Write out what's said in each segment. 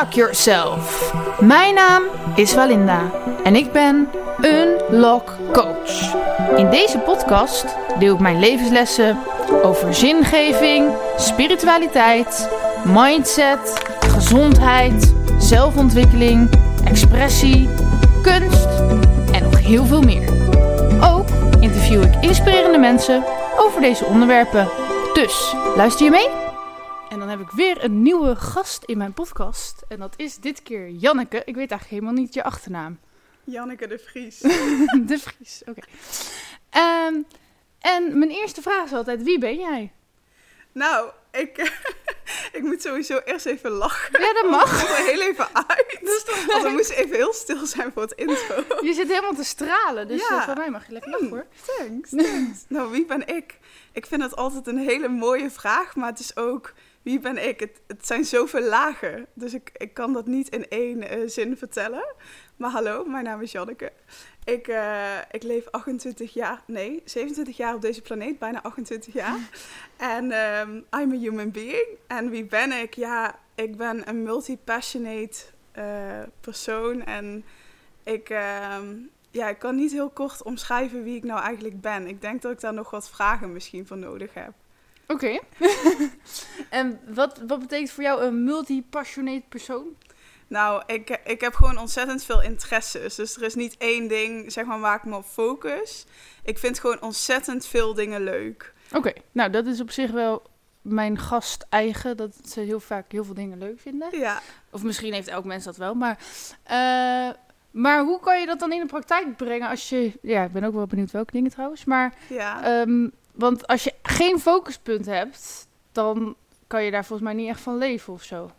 Unlock Yourself. Mijn naam is Walinda en ik ben Unlock Coach. In deze podcast deel ik mijn levenslessen over zingeving, spiritualiteit, mindset, gezondheid, zelfontwikkeling, expressie, kunst en nog heel veel meer. Ook interview ik inspirerende mensen over deze onderwerpen. Dus luister je mee? Heb ik weer een nieuwe gast in mijn podcast. En dat is dit keer Janneke. Ik weet eigenlijk helemaal niet je achternaam. Janneke de Vries. de Vries, oké. Ehm, en mijn eerste vraag is altijd, wie ben jij? Nou, ik, ik moet sowieso eerst even lachen. Ja, dat mag. Ik er heel even uit. Dus Want we moesten even heel stil zijn voor het intro. Je zit helemaal te stralen, dus Ja. eh, van mij mag je lekker lachen hoor. Thanks, thanks. Nou, wie ben ik? Ik vind het altijd een hele mooie vraag, maar het is ook... Wie ben ik? Het, het zijn zoveel lagen, dus ik, ik kan dat niet in één eh, zin vertellen. Maar hallo, mijn naam is Janneke. Ik, eh, ik leef 28 jaar, nee, 27 jaar op deze planeet, bijna 28 jaar. En ehm, I'm a human being. En wie ben ik? Ja, ik ben een multi-passionate eh, persoon. En ik, ehm, ja, ik kan niet heel kort omschrijven wie ik nou eigenlijk ben. Ik denk dat ik daar nog wat vragen misschien voor nodig heb. Oké. en wat, wat betekent voor jou een multi-passionate persoon? Nou, ik, ik heb gewoon ontzettend veel interesses. Dus er is niet één ding zeg maar, waar ik me op focus. Ik vind gewoon ontzettend veel dingen leuk. Oké, nou dat is op zich wel mijn gast eigen, dat ze heel vaak heel veel dingen leuk vinden. Ja, Of misschien heeft elk mens dat wel, maar... eh, maar hoe kan je dat dan in de praktijk brengen als je... Ja, ik ben ook wel benieuwd welke dingen trouwens, maar... ja. ehm, want als je geen focuspunt hebt, dan kan je daar volgens mij niet echt van leven of zo.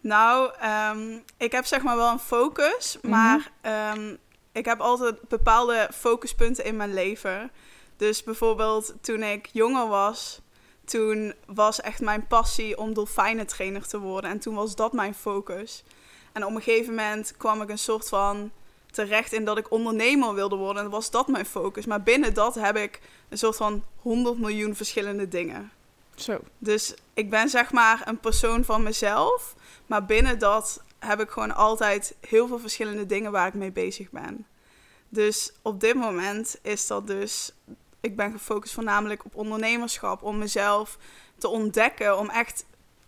Nou, ehm, ik heb zeg maar wel een focus, Mhm. maar ehm, ik heb altijd bepaalde focuspunten in mijn leven. Dus bijvoorbeeld toen ik jonger was, toen was echt mijn passie om dolfijnentrainer te worden. En toen was dat mijn focus. En op een gegeven moment kwam ik een soort van terecht in dat ik ondernemer wilde worden. En was dat mijn focus. Maar binnen dat heb ik een soort van 100 miljoen verschillende dingen. Zo. Dus ik ben zeg maar een persoon van mezelf. Maar binnen dat heb ik gewoon altijd heel veel verschillende dingen waar ik mee bezig ben. Dus op dit moment is dat dus... Ik ben gefocust voornamelijk op ondernemerschap. Om mezelf te ontdekken. Om echt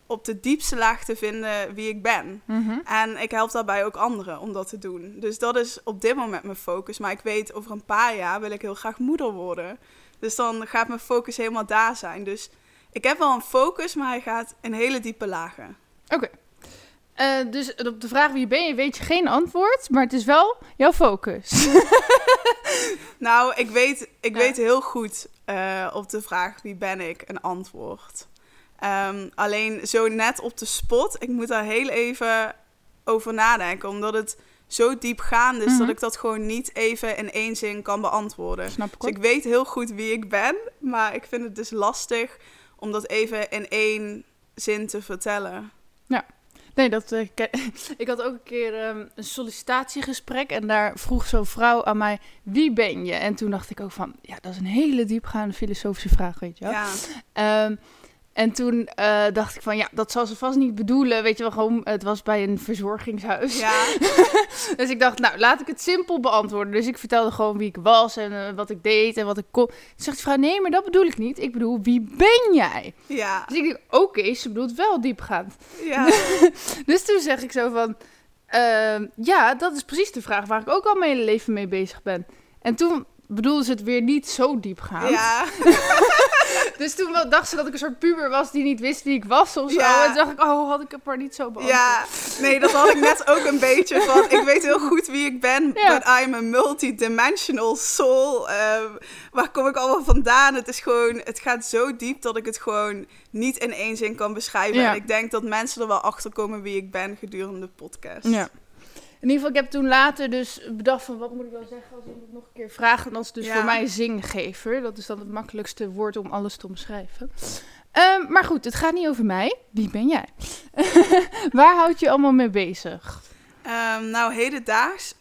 op de diepste laag te vinden wie ik ben. Mhm. En ik help daarbij ook anderen om dat te doen. Dus dat is op dit moment mijn focus. Maar ik weet, over een paar jaar wil ik heel graag moeder worden. Dus dan gaat mijn focus helemaal daar zijn. Dus ik heb wel een focus, maar hij gaat in hele diepe lagen. Oké. Eh, dus op de vraag wie ben je, weet je geen antwoord, maar het is wel jouw focus. Nou, ik weet, ik Ja. weet heel goed eh, op de vraag wie ben ik een antwoord. Ehm, alleen zo net op de spot, ik moet daar heel even over nadenken. Omdat het zo diepgaand is Mhm. dat ik dat gewoon niet even in één zin kan beantwoorden. Snap ik Dus ik weet heel goed wie ik ben, maar ik vind het dus lastig om dat even in één zin te vertellen. Nee, dat, ken- ik had ook een keer ehm, een sollicitatiegesprek en daar vroeg zo'n vrouw aan mij, wie ben je? En toen dacht ik ook van, ja, dat is een hele diepgaande filosofische vraag, weet je wel. Ja, Ehm, en toen eh, dacht ik van, ja, dat zal ze vast niet bedoelen, weet je wel, gewoon, het was bij een verzorgingshuis. ja, Dus ik dacht, nou, laat ik het simpel beantwoorden. Dus ik vertelde gewoon wie ik was en eh, wat ik deed en wat ik kon. Toen zegt de vrouw, nee, maar dat bedoel ik niet. Ik bedoel, wie ben jij? ja, Dus ik denk, oké, ze bedoelt wel diepgaand. ja. Dus toen zeg ik zo van, ehm, ja, dat is precies de vraag waar ik ook al mijn hele leven mee bezig ben. En toen bedoelde ze het weer niet zo diepgaand. ja. Dus toen wel- dacht ze dat ik een soort puber was die niet wist wie ik was of zo. Ja. En toen dacht ik, oh, had ik het maar niet zo beantwoord. Ja, nee, dat had ik net ook een beetje van. Ik weet heel goed wie ik ben, Ja. but I'm a multidimensional soul. Ehm, waar kom ik allemaal vandaan? Het is gewoon, het gaat zo diep dat ik het gewoon niet in één zin kan beschrijven. Ja. En ik denk dat mensen er wel achter komen wie ik ben gedurende de podcast. Ja. In ieder geval, ik heb toen later dus bedacht van wat moet ik wel zeggen als iemand nog een keer vraagt. En dat is dus Ja. voor mij zinggever. Dat is dan het makkelijkste woord om alles te omschrijven. Ehm, maar goed, het gaat niet over mij. Wie ben jij? Waar houd je allemaal mee bezig? Ehm, nou, hedendaags.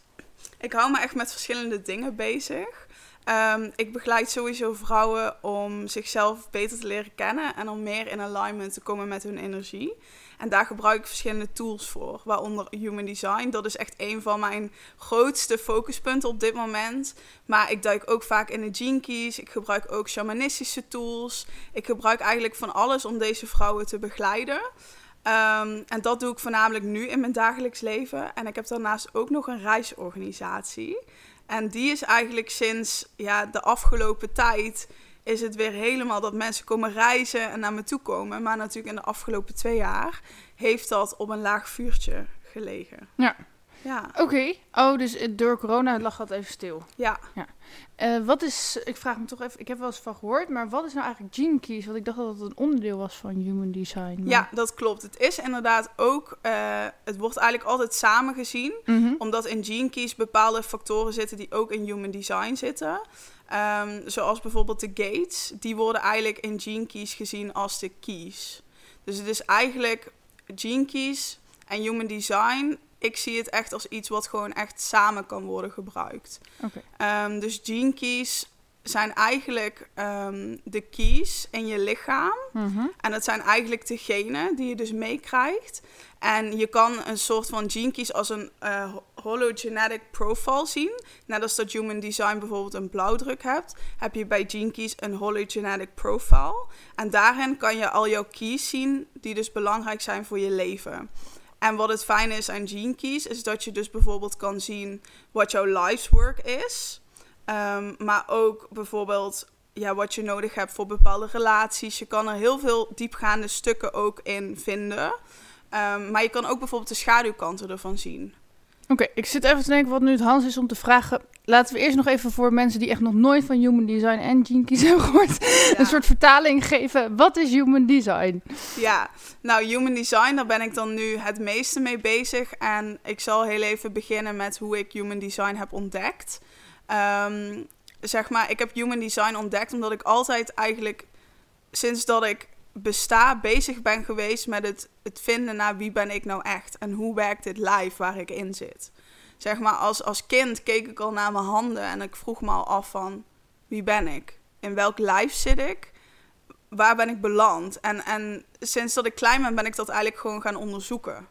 Ik hou me echt met verschillende dingen bezig. Ehm, ik begeleid sowieso vrouwen om zichzelf beter te leren kennen en om meer in alignment te komen met hun energie. En daar gebruik ik verschillende tools voor, waaronder Human Design. Dat is echt een van mijn grootste focuspunten op dit moment. Maar ik duik ook vaak in de Gene Keys. Ik gebruik ook shamanistische tools. Ik gebruik eigenlijk van alles om deze vrouwen te begeleiden. Ehm, en dat doe ik voornamelijk nu in mijn dagelijks leven. En ik heb daarnaast ook nog een reisorganisatie. En die is eigenlijk sinds ja, de afgelopen tijd is het weer helemaal dat mensen komen reizen en naar me toe komen. Maar natuurlijk in de afgelopen twee jaar heeft dat op een laag vuurtje gelegen. Ja. Ja. Oké. Oh, dus eh, door corona lag dat even stil. Ja. ja. Uh, wat is, ik vraag me toch even, ik heb wel eens van gehoord, maar wat is nou eigenlijk Gene Keys? Want ik dacht dat het een onderdeel was van Human Design. Maar... Ja, dat klopt. Het is inderdaad ook, uh, het wordt eigenlijk altijd samengezien, mm -hmm. omdat in Gene Keys bepaalde factoren zitten die ook in Human Design zitten. Um, zoals bijvoorbeeld de gates, die worden eigenlijk in Gene Keys gezien als de keys. Dus het is eigenlijk Gene Keys en Human Design ik zie het echt als iets wat gewoon echt samen kan worden gebruikt. Okay. Um, dus gene keys zijn eigenlijk um, de keys in je lichaam. Mm -hmm. En dat zijn eigenlijk de genen die je dus meekrijgt. En je kan een soort van gene keys als een uh, hologenetic profile zien. Net als dat Human Design bijvoorbeeld een blauwdruk hebt, heb je bij gene keys een hologenetic profile. En daarin kan je al jouw keys zien die dus belangrijk zijn voor je leven. En wat het fijne is aan Gene Keys, is dat je dus bijvoorbeeld kan zien wat jouw life's work is. Um, maar ook bijvoorbeeld ja, wat je nodig hebt voor bepaalde relaties. Je kan er heel veel diepgaande stukken ook in vinden. Um, maar je kan ook bijvoorbeeld de schaduwkanten ervan zien. Oké, ik zit even te denken wat nu het Hans is om te vragen. Laten we eerst nog even voor mensen die echt nog nooit van Human Design en Keys hebben gehoord, ja. een soort vertaling geven. Wat is Human Design? Ja, nou Human Design, daar ben ik dan nu het meeste mee bezig. En ik zal heel even beginnen met hoe ik Human Design heb ontdekt. Um, zeg maar, ik heb Human Design ontdekt omdat ik altijd eigenlijk, sinds dat ik besta, bezig ben geweest met het, het vinden naar wie ben ik nou echt. En hoe werkt dit lijf waar ik in zit zeg maar, als, als kind keek ik al naar mijn handen en ik vroeg me al af van wie ben ik? In welk lijf zit ik? Waar ben ik beland? En, en sinds dat ik klein ben, ben ik dat eigenlijk gewoon gaan onderzoeken.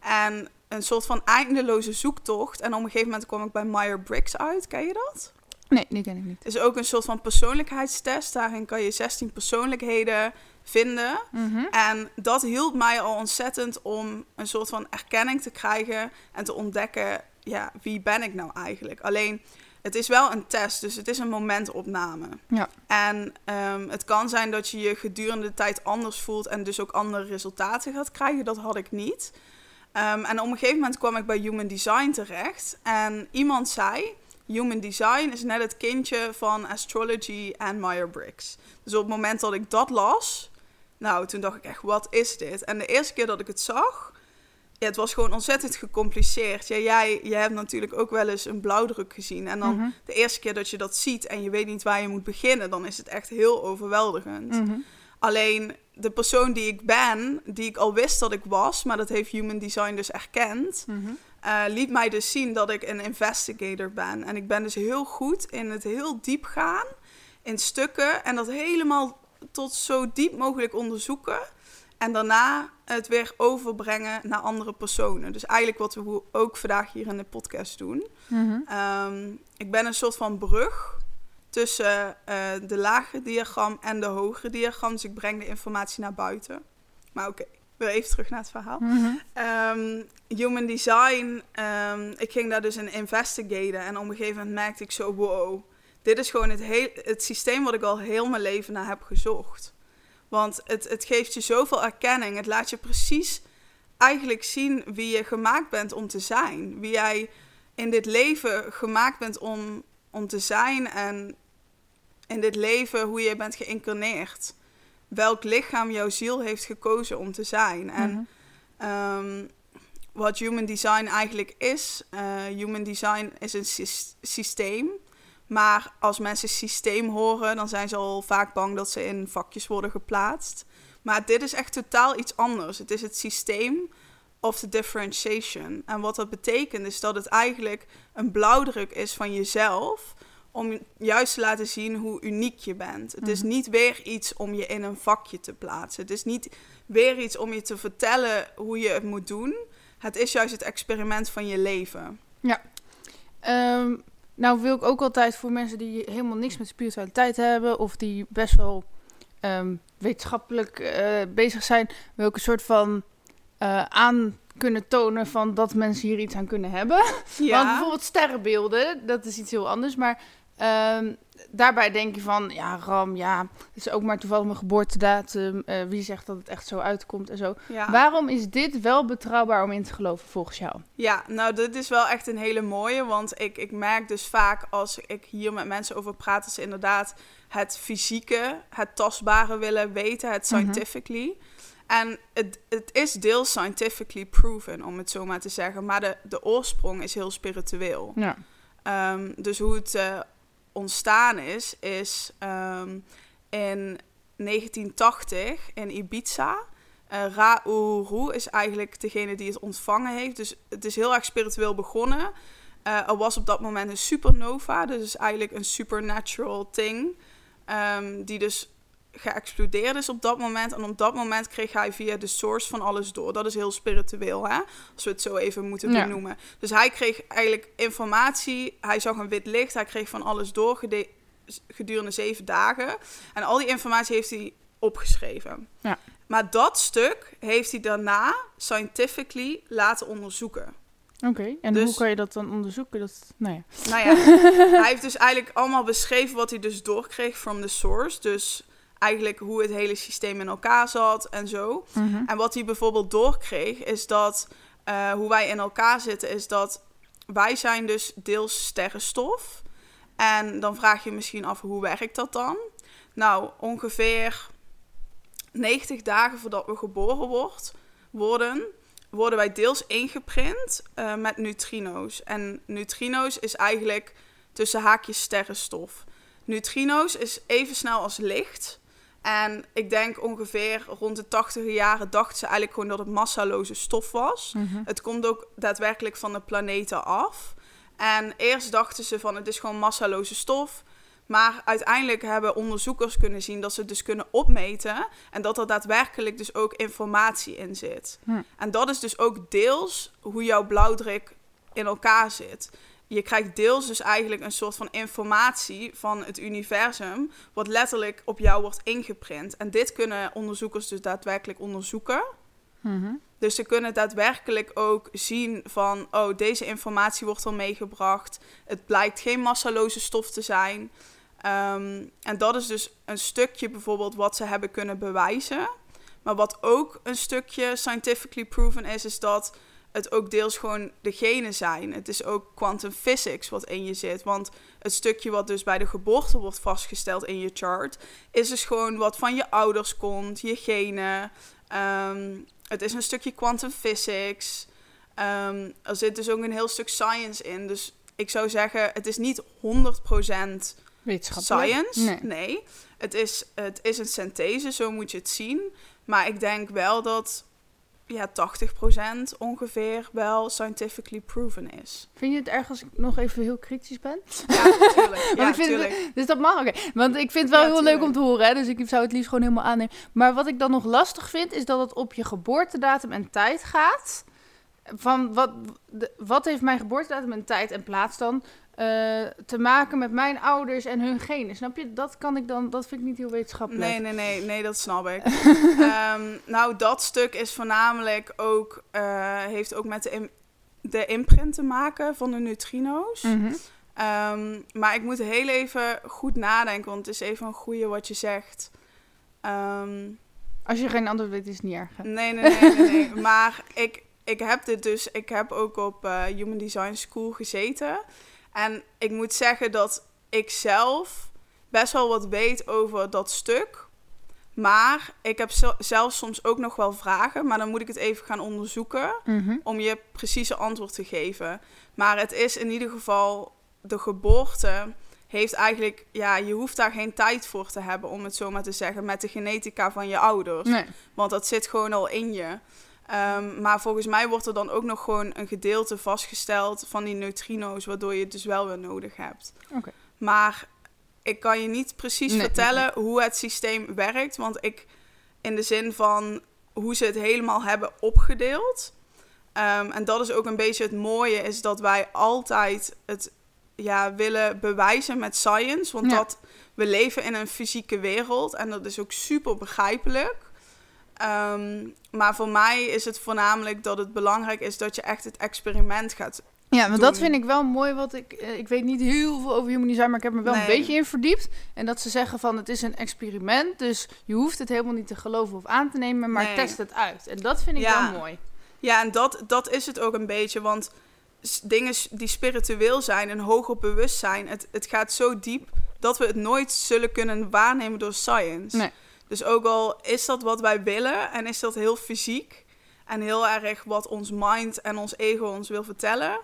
En een soort van eindeloze zoektocht. En op een gegeven moment kwam ik bij Meyer-Briggs uit. Ken je dat? Nee, die ken ik niet. Het is ook een soort van persoonlijkheidstest. Daarin kan je 16 persoonlijkheden vinden. Mm -hmm. En dat hielp mij al ontzettend om een soort van erkenning te krijgen en te ontdekken ja, wie ben ik nou eigenlijk? Alleen, het is wel een test, dus het is een momentopname. Ja. En um, het kan zijn dat je je gedurende de tijd anders voelt en dus ook andere resultaten gaat krijgen. Dat had ik niet. Um, en op een gegeven moment kwam ik bij Human Design terecht. En iemand zei, Human Design is net het kindje van Astrology en Meyer-Briggs. Dus op het moment dat ik dat las, nou, toen dacht ik echt, wat is dit? En de eerste keer dat ik het zag, ja, het was gewoon ontzettend gecompliceerd. Ja, jij, jij hebt natuurlijk ook wel eens een blauwdruk gezien. En dan Mhm. de eerste keer dat je dat ziet en je weet niet waar je moet beginnen, dan is het echt heel overweldigend. Mhm. Alleen de persoon die ik ben, die ik al wist dat ik was, maar dat heeft Human Design dus erkend, Mhm. eh, liet mij dus zien dat ik een investigator ben. En ik ben dus heel goed in het heel diep gaan in stukken en dat helemaal tot zo diep mogelijk onderzoeken. En daarna het weer overbrengen naar andere personen. Dus eigenlijk wat we ook vandaag hier in de podcast doen. Mhm. Ehm, ik ben een soort van brug tussen eh, de lagere diagram en de hogere diagram. Dus ik breng de informatie naar buiten. Maar oké, weer even terug naar het verhaal. Mhm. Ehm, human design, ehm, ik ging daar dus in investigaten. En op een gegeven moment merkte ik zo, wow, dit is gewoon het, heel, het systeem wat ik al heel mijn leven naar heb gezocht. Want het, het geeft je zoveel erkenning. Het laat je precies eigenlijk zien wie je gemaakt bent om te zijn. Wie jij in dit leven gemaakt bent om, om te zijn. En in dit leven hoe je bent geïncarneerd. Welk lichaam jouw ziel heeft gekozen om te zijn. En Mhm. Ehm, wat human design eigenlijk is. eh, human design is een sys- systeem. Maar als mensen systeem horen, dan zijn ze al vaak bang dat ze in vakjes worden geplaatst. Maar dit is echt totaal iets anders. Het is het systeem of the differentiation. En wat dat betekent is dat het eigenlijk een blauwdruk is van jezelf om juist te laten zien hoe uniek je bent. Het is Mhm. niet weer iets om je in een vakje te plaatsen. Het is niet weer iets om je te vertellen hoe je het moet doen. Het is juist het experiment van je leven. Ehm, nou wil ik ook altijd voor mensen die helemaal niks met spiritualiteit hebben... of die best wel ehm, wetenschappelijk eh, bezig zijn... wil ik een soort van eh, aan kunnen tonen van dat mensen hier iets aan kunnen hebben. Want bijvoorbeeld sterrenbeelden, dat is iets heel anders. Maar ehm, daarbij denk je van, ja, Ram, ja, het is ook maar toevallig mijn geboortedatum. eh, wie zegt dat het echt zo uitkomt en zo. ja. Waarom is dit wel betrouwbaar om in te geloven volgens jou? Ja, nou, dit is wel echt een hele mooie. Want ik, ik merk dus vaak als ik hier met mensen over praat, dat ze inderdaad het fysieke, het tastbare willen weten, het Mhm. scientifically. En het, het is deels scientifically proven, om het zo maar te zeggen. Maar de, de oorsprong is heel spiritueel. Ja. Ehm, dus hoe het eh, ontstaan is, is ehm, in 1980 in Ibiza. Uh, Ra-Uru is eigenlijk degene die het ontvangen heeft. Dus het is heel erg spiritueel begonnen. Eh, er was op dat moment een supernova, dus eigenlijk een supernatural thing. ehm, die dus geëxplodeerd is op dat moment. En op dat moment kreeg hij via de source van alles door. Dat is heel spiritueel, hè? Als we het zo even moeten Ja. benoemen. Dus hij kreeg eigenlijk informatie. Hij zag een wit licht. Hij kreeg van alles door gedurende zeven dagen. En al die informatie heeft hij opgeschreven. Ja. Maar dat stuk heeft hij daarna scientifically laten onderzoeken. Oké, en Dus- hoe kan je dat dan onderzoeken? Dat, nou ja. Nou ja, hij heeft dus eigenlijk allemaal beschreven wat hij dus doorkreeg from the source. Dus eigenlijk hoe het hele systeem in elkaar zat en zo. Mhm. En wat hij bijvoorbeeld doorkreeg is dat eh, hoe wij in elkaar zitten is dat wij zijn dus deels sterrenstof. En dan vraag je misschien af hoe werkt dat dan? Nou, ongeveer 90 dagen voordat we geboren wordt, worden, worden wij deels ingeprint eh, met neutrino's. En neutrino's is eigenlijk tussen haakjes sterrenstof. Neutrino's is even snel als licht. En ik denk ongeveer rond de 80 jaren dachten ze eigenlijk gewoon dat het massaloze stof was. Mhm. Het komt ook daadwerkelijk van de planeten af. En eerst dachten ze van het is gewoon massaloze stof. Maar uiteindelijk hebben onderzoekers kunnen zien dat ze het dus kunnen opmeten. En dat er daadwerkelijk dus ook informatie in zit. Hm. En dat is dus ook deels hoe jouw blauwdruk in elkaar zit. Je krijgt deels dus eigenlijk een soort van informatie van het universum, wat letterlijk op jou wordt ingeprint. En dit kunnen onderzoekers dus daadwerkelijk onderzoeken. Mhm. Dus ze kunnen daadwerkelijk ook zien van, oh, deze informatie wordt al meegebracht. Het blijkt geen massaloze stof te zijn. Ehm, en dat is dus een stukje bijvoorbeeld wat ze hebben kunnen bewijzen. Maar wat ook een stukje scientifically proven is, is dat het ook deels gewoon de genen zijn. Het is ook quantum physics wat in je zit. Want het stukje wat dus bij de geboorte wordt vastgesteld in je chart, is dus gewoon wat van je ouders komt, je genen. Ehm, het is een stukje quantum physics. Ehm, er zit dus ook een heel stuk science in. Dus ik zou zeggen, het is niet 100% Wetenschappelijk? science. Nee. Het, is, het is een synthese, zo moet je het zien. Maar ik denk wel dat ja, 80% ongeveer wel scientifically proven is. Vind je het erg als ik nog even heel kritisch ben? Ja, tuurlijk. Ja. Dus dat mag, oké. Want ik vind het wel Ja, heel leuk om te horen, hè? dus ik zou het liefst gewoon helemaal aannemen. Maar wat ik dan nog lastig vind, is dat het op je geboortedatum en tijd gaat. Van wat, de- wat heeft mijn geboortedatum en tijd en plaats dan te maken met mijn ouders en hun genen? Snap je? Dat kan ik dan, dat vind ik niet heel wetenschappelijk. Nee, nee, nee, nee, dat snap ik. Ehm, nou, dat stuk is voornamelijk ook, eh, heeft ook met de, im- de imprint te maken van de neutrino's. Mhm. Ehm, maar ik moet heel even goed nadenken, want het is even een goede wat je zegt. Ehm, Als je geen antwoord weet, is het niet erg. hè? nee, nee, nee, nee, nee. Maar ik, ik heb dit dus, ik heb ook op eh, Human Design School gezeten. En ik moet zeggen dat ik zelf best wel wat weet over dat stuk. Maar ik heb zelf soms ook nog wel vragen, maar dan moet ik het even gaan onderzoeken Mhm. om je precieze antwoord te geven. Maar het is in ieder geval de geboorte heeft eigenlijk, ja, je hoeft daar geen tijd voor te hebben, om het zo maar te zeggen, met de genetica van je ouders. Nee. Want dat zit gewoon al in je. Ehm, maar volgens mij wordt er dan ook nog gewoon een gedeelte vastgesteld van die neutrino's, waardoor je het dus wel weer nodig hebt. Oké. Maar ik kan je niet precies Nee, vertellen hoe het systeem werkt. Want ik, in de zin van hoe ze het helemaal hebben opgedeeld. Ehm, en dat is ook een beetje het mooie, is dat wij altijd het ja, willen bewijzen met science. Want Ja. dat we leven in een fysieke wereld en dat is ook super begrijpelijk. Ehm, maar voor mij is het voornamelijk dat het belangrijk is dat je echt het experiment gaat. Ja, maar dat vind ik wel mooi. Wat ik, eh, ik weet niet heel veel over human design, maar ik heb me wel een beetje in verdiept. En dat ze zeggen van het is een experiment, dus je hoeft het helemaal niet te geloven of aan te nemen, maar Nee. test het uit. En dat vind ik Ja. wel mooi. Ja, en dat, dat is het ook een beetje. Want dingen die spiritueel zijn en hoger bewustzijn, het, het gaat zo diep dat we het nooit zullen kunnen waarnemen door science. Nee. Dus ook al is dat wat wij willen en is dat heel fysiek en heel erg wat ons mind en ons ego ons wil vertellen,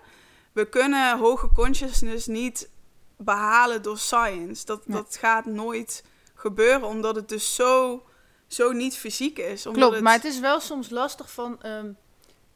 we kunnen hoge consciousness niet behalen door science. Dat, Nee. dat gaat nooit gebeuren, omdat het dus zo, zo niet fysiek is. Omdat Klopt, het- maar het is wel soms lastig van... ehm,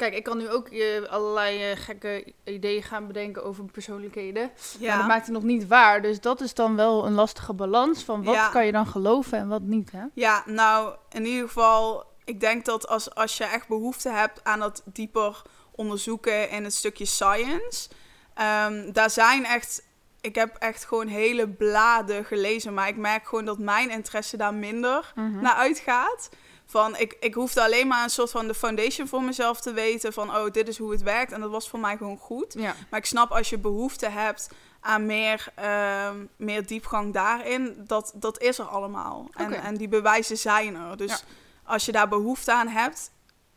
kijk, ik kan nu ook eh, allerlei eh, gekke ideeën gaan bedenken over persoonlijkheden. ja. Maar dat maakt het nog niet waar. Dus dat is dan wel een lastige balans van wat Ja. kan je dan geloven en wat niet, hè? Ja, nou, in ieder geval, ik denk dat als, als je echt behoefte hebt aan dat dieper onderzoeken in het stukje science, ehm, daar zijn echt, ik heb echt gewoon hele bladen gelezen, maar ik merk gewoon dat mijn interesse daar minder Mhm. naar uitgaat. Van, ik, ik hoefde alleen maar een soort van de foundation voor mezelf te weten van, oh, dit is hoe het werkt. En dat was voor mij gewoon goed. Ja. Maar ik snap als je behoefte hebt aan meer, ehm, meer diepgang daarin, dat, dat is er allemaal. En, en die bewijzen zijn er. Dus Ja. als je daar behoefte aan hebt,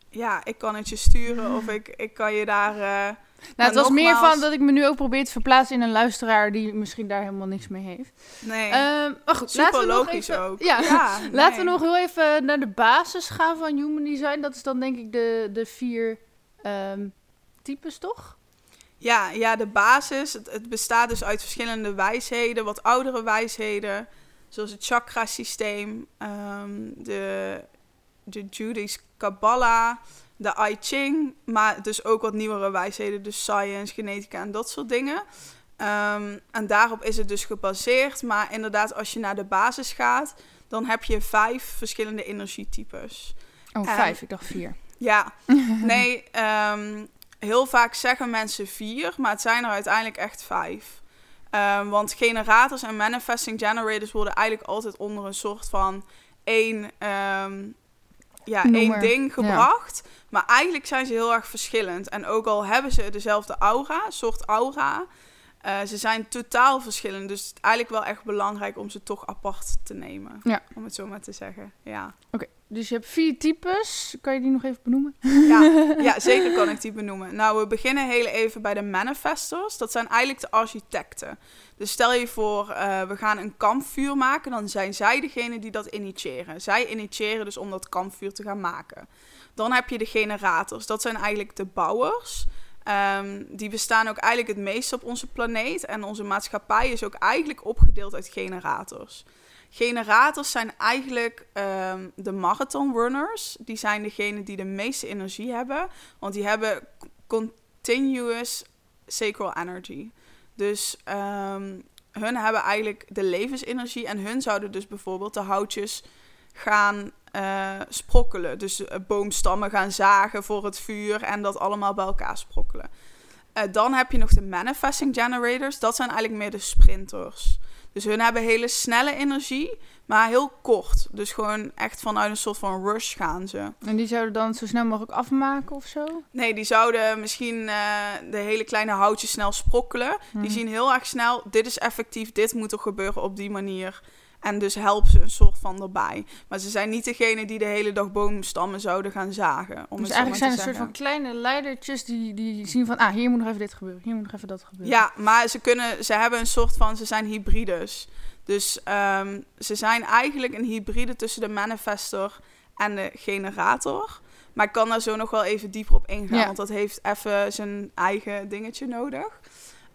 ja, ik kan het je sturen of ik, ik kan je daar... eh, Nou, het was meer van dat ik me nu ook probeer te verplaatsen in een luisteraar die misschien daar helemaal niks mee heeft. nee, maar goed, super laten we nog logisch even, ook. Ja, nee. laten we nog heel even naar de basis gaan van human design. Dat is dan denk ik de, de vier ehm, types, toch? Ja, ja, de basis. Het, het bestaat dus uit verschillende wijsheden, wat oudere wijsheden, zoals het chakra-systeem, ehm, de, de Judy's Kabbalah, de I Ching, maar dus ook wat nieuwere wijsheden, dus science, genetica en dat soort dingen. Ehm, en daarop is het dus gebaseerd, maar inderdaad, als je naar de basis gaat, dan heb je vijf verschillende energietypes. Oh, vijf. Ik dacht vier. Ja, nee, ehm, heel vaak zeggen mensen vier, maar het zijn er uiteindelijk echt vijf. Ehm, want generators en manifesting generators worden eigenlijk altijd onder een soort van één, ja, Noemer, één ding gebracht. Maar eigenlijk zijn ze heel erg verschillend. En ook al hebben ze dezelfde aura, soort aura, eh, ze zijn totaal verschillend. Dus het is eigenlijk wel echt belangrijk om ze toch apart te nemen. Ja. Om het zo maar te zeggen. Ja. Oké, dus je hebt vier types. Kan je die nog even benoemen? Ja, ja, zeker kan ik die benoemen. Nou, we beginnen heel even bij de manifestors. Dat zijn eigenlijk de architecten. Dus stel je voor, eh, we gaan een kampvuur maken. Dan zijn zij degene die dat initiëren. Zij initiëren dus om dat kampvuur te gaan maken. Dan heb je de generators. Dat zijn eigenlijk de bouwers. Ehm, die bestaan ook eigenlijk het meest op onze planeet. En onze maatschappij is ook eigenlijk opgedeeld uit generators. Generators zijn eigenlijk ehm, de marathon runners. Die zijn degene die de meeste energie hebben. Want die hebben continuous sacral energy. Dus ehm, hun hebben eigenlijk de levensenergie. En hun zouden dus bijvoorbeeld de houtjes gaan eh, sprokkelen. Dus eh, boomstammen gaan zagen voor het vuur en dat allemaal bij elkaar sprokkelen. Eh, dan heb je nog de manifesting generators. Dat zijn eigenlijk meer de sprinters. Dus hun hebben hele snelle energie, maar heel kort. Dus gewoon echt vanuit een soort van rush gaan ze. En die zouden dan zo snel mogelijk afmaken of zo? Nee, die zouden misschien de hele kleine houtjes snel sprokkelen. Die Mhm. zien heel erg snel, dit is effectief, dit moet er gebeuren op die manier. En dus helpen ze een soort van erbij. Maar ze zijn niet degene die de hele dag boomstammen zouden gaan zagen. Om dus het eigenlijk zijn het een soort van kleine leidertjes die, die zien van... Ah, hier moet nog even dit gebeuren. Hier moet nog even dat gebeuren. Ja, maar ze, kunnen, ze hebben een soort van, ze zijn hybrides. Dus ehm, ze zijn eigenlijk een hybride tussen de manifestor en de generator. Maar ik kan daar zo nog wel even dieper op ingaan, Ja. want dat heeft even zijn eigen dingetje nodig.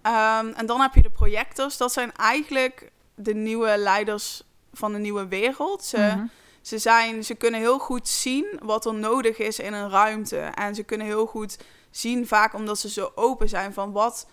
Ehm, en dan heb je de projectors. Dat zijn eigenlijk de nieuwe leiders van de nieuwe wereld. Ze, Mhm. ze, zijn, ze kunnen heel goed zien wat er nodig is in een ruimte. En ze kunnen heel goed zien, vaak omdat ze zo open zijn, van wat,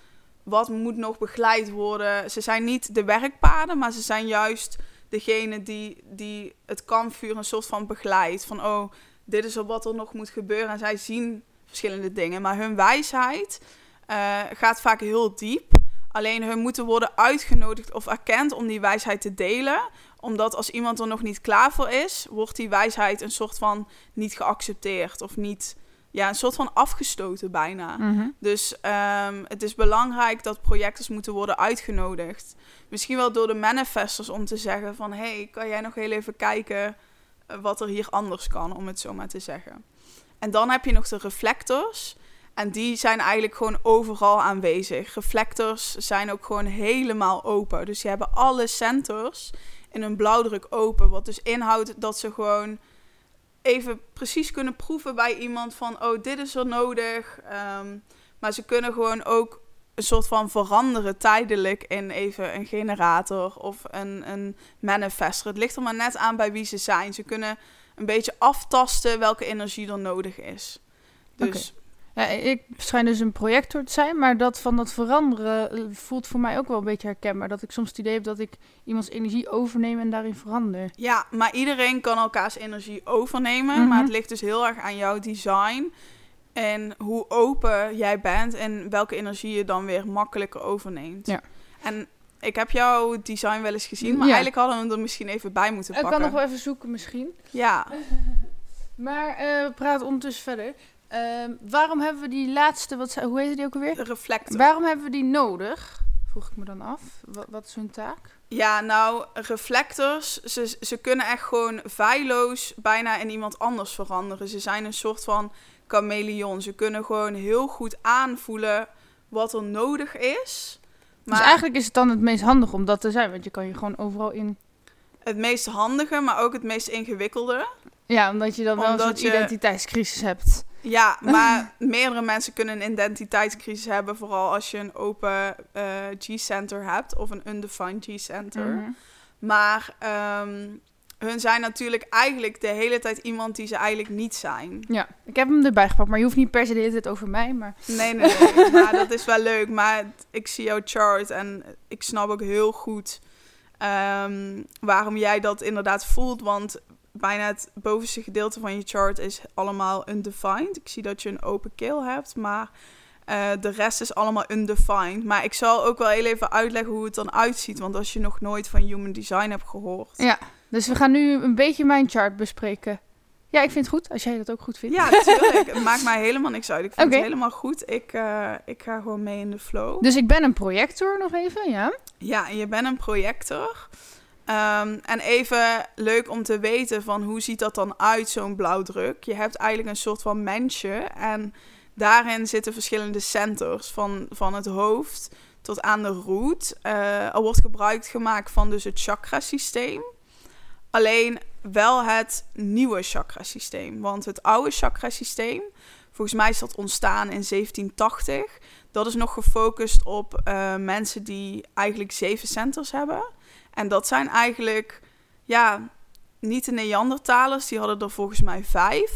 wat moet nog begeleid worden. Ze zijn niet de werkpaden, maar ze zijn juist degene die, die het kampvuur een soort van begeleidt. Van oh, dit is wat er nog moet gebeuren. En zij zien verschillende dingen. Maar hun wijsheid eh, gaat vaak heel diep. Alleen hun moeten worden uitgenodigd of erkend om die wijsheid te delen. Omdat als iemand er nog niet klaar voor is, wordt die wijsheid een soort van niet geaccepteerd of niet ja, een soort van afgestoten bijna. Mhm. Dus ehm, het is belangrijk dat projectors moeten worden uitgenodigd. Misschien wel door de manifestors om te zeggen van... hey, kan jij nog heel even kijken eh, wat er hier anders kan, om het zo maar te zeggen. En dan heb je nog de reflectors. En die zijn eigenlijk gewoon overal aanwezig. Reflectors zijn ook gewoon helemaal open. Dus die hebben alle centers in een blauwdruk open. Wat dus inhoudt dat ze gewoon even precies kunnen proeven bij iemand van, oh, dit is er nodig. Ehm, maar ze kunnen gewoon ook een soort van veranderen tijdelijk in even een generator of een, een manifester. Het ligt er maar net aan bij wie ze zijn. Ze kunnen een beetje aftasten welke energie er nodig is. Dus Ja, ik schijn dus een projector te zijn, maar dat van dat veranderen eh, voelt voor mij ook wel een beetje herkenbaar. Dat ik soms het idee heb dat ik iemands energie overneem en daarin verander. ja, maar iedereen kan elkaars energie overnemen. Mhm. Maar het ligt dus heel erg aan jouw design. En hoe open jij bent en welke energie je dan weer makkelijker overneemt. Ja. En ik heb jouw design wel eens gezien, maar Ja. eigenlijk hadden we hem er misschien even bij moeten Ik pakken. kan nog wel even zoeken misschien. Ja, Maar eh, we praten ondertussen verder. Ehm, waarom hebben we die laatste, wat, hoe heet die ook alweer? de reflector. Waarom hebben we die nodig? Vroeg ik me dan af. Wat, wat is hun taak? Ja, nou, reflectors, ze, ze kunnen echt gewoon feilloos bijna in iemand anders veranderen. Ze zijn een soort van chameleon. Ze kunnen gewoon heel goed aanvoelen wat er nodig is. Maar Dus eigenlijk is het dan het meest handig om dat te zijn, want je kan je gewoon overal in... het meest handige, maar ook het meest ingewikkelde. Ja, omdat je dan wel een soort je- identiteitscrisis hebt. Ja, maar meerdere mensen kunnen een identiteitscrisis hebben. Vooral als je een open eh, G-center hebt of een undefined G-center. Mhm. Maar ehm, hun zijn natuurlijk eigenlijk de hele tijd iemand die ze eigenlijk niet zijn. Ja, ik heb hem erbij gepakt, maar je hoeft niet per se de hele tijd over mij, maar... Nee, nee, nee. maar dat is wel leuk. Maar ik zie jouw chart en ik snap ook heel goed ehm, waarom jij dat inderdaad voelt. Want bijna het bovenste gedeelte van je chart is allemaal undefined. Ik zie dat je een open keel hebt, maar eh, de rest is allemaal undefined. Maar ik zal ook wel heel even uitleggen hoe het dan uitziet. Want als je nog nooit van human design hebt gehoord. Ja, dus we gaan nu een beetje mijn chart bespreken. Ja, ik vind het goed, als jij dat ook goed vindt. Ja, natuurlijk. Het maakt mij helemaal niks uit. Ik vind het helemaal goed. Ik, eh, ik ga gewoon mee in de flow. Dus ik ben een projector nog even, ja. Ja, je bent een projector. Ehm, en even leuk om te weten van hoe ziet dat dan uit, zo'n blauwdruk. Je hebt eigenlijk een soort van mensje en daarin zitten verschillende centers. Van, van het hoofd tot aan de root. Eh, er wordt gebruik gemaakt van dus het chakrasysteem. Alleen wel het nieuwe chakrasysteem. Want het oude chakrasysteem, volgens mij is dat ontstaan in 1780. Dat is nog gefocust op eh, mensen die eigenlijk zeven centers hebben. En dat zijn eigenlijk, ja, niet de Neandertalers, die hadden er volgens mij vijf.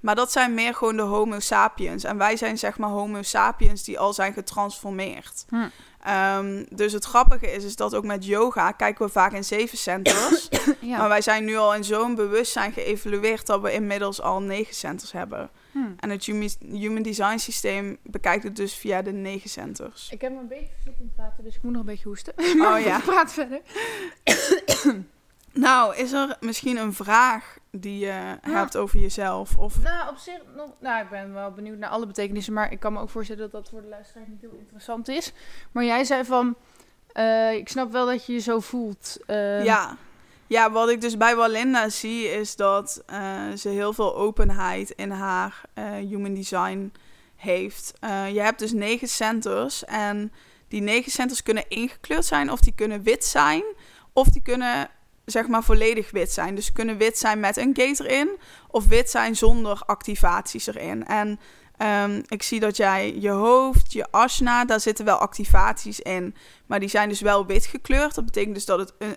Maar dat zijn meer gewoon de Homo sapiens. En wij zijn zeg maar Homo sapiens die al zijn getransformeerd. Hm. Ehm, dus het grappige is, is dat ook met yoga kijken we vaak in zeven centers. ja. Maar wij zijn nu al in zo'n bewustzijn geëvalueerd dat we inmiddels al negen centers hebben. Hm. En het Human Design systeem bekijkt het dus via de negen centers. Ik heb me een beetje verslippend praten, dus ik moet nog een beetje hoesten. Oh ja. Praat verder. Nou, is er misschien een vraag die je hebt over jezelf? Of... Nou, op zich nog... Nou, ik ben wel benieuwd naar alle betekenissen, maar ik kan me ook voorstellen dat dat voor de luisteraar niet heel interessant is. Maar jij zei van, eh, ik snap wel dat je je zo voelt. eh, Ja. Ja, wat ik dus bij Walinda zie is dat eh, ze heel veel openheid in haar eh, human design heeft. Eh, je hebt dus negen centers en die negen centers kunnen ingekleurd zijn of die kunnen wit zijn of die kunnen zeg maar volledig wit zijn. Dus kunnen wit zijn met een gate erin of wit zijn zonder activaties erin. En ehm, ik zie dat jij je hoofd, je asna, daar zitten wel activaties in, maar die zijn dus wel wit gekleurd. Dat betekent dus dat het een,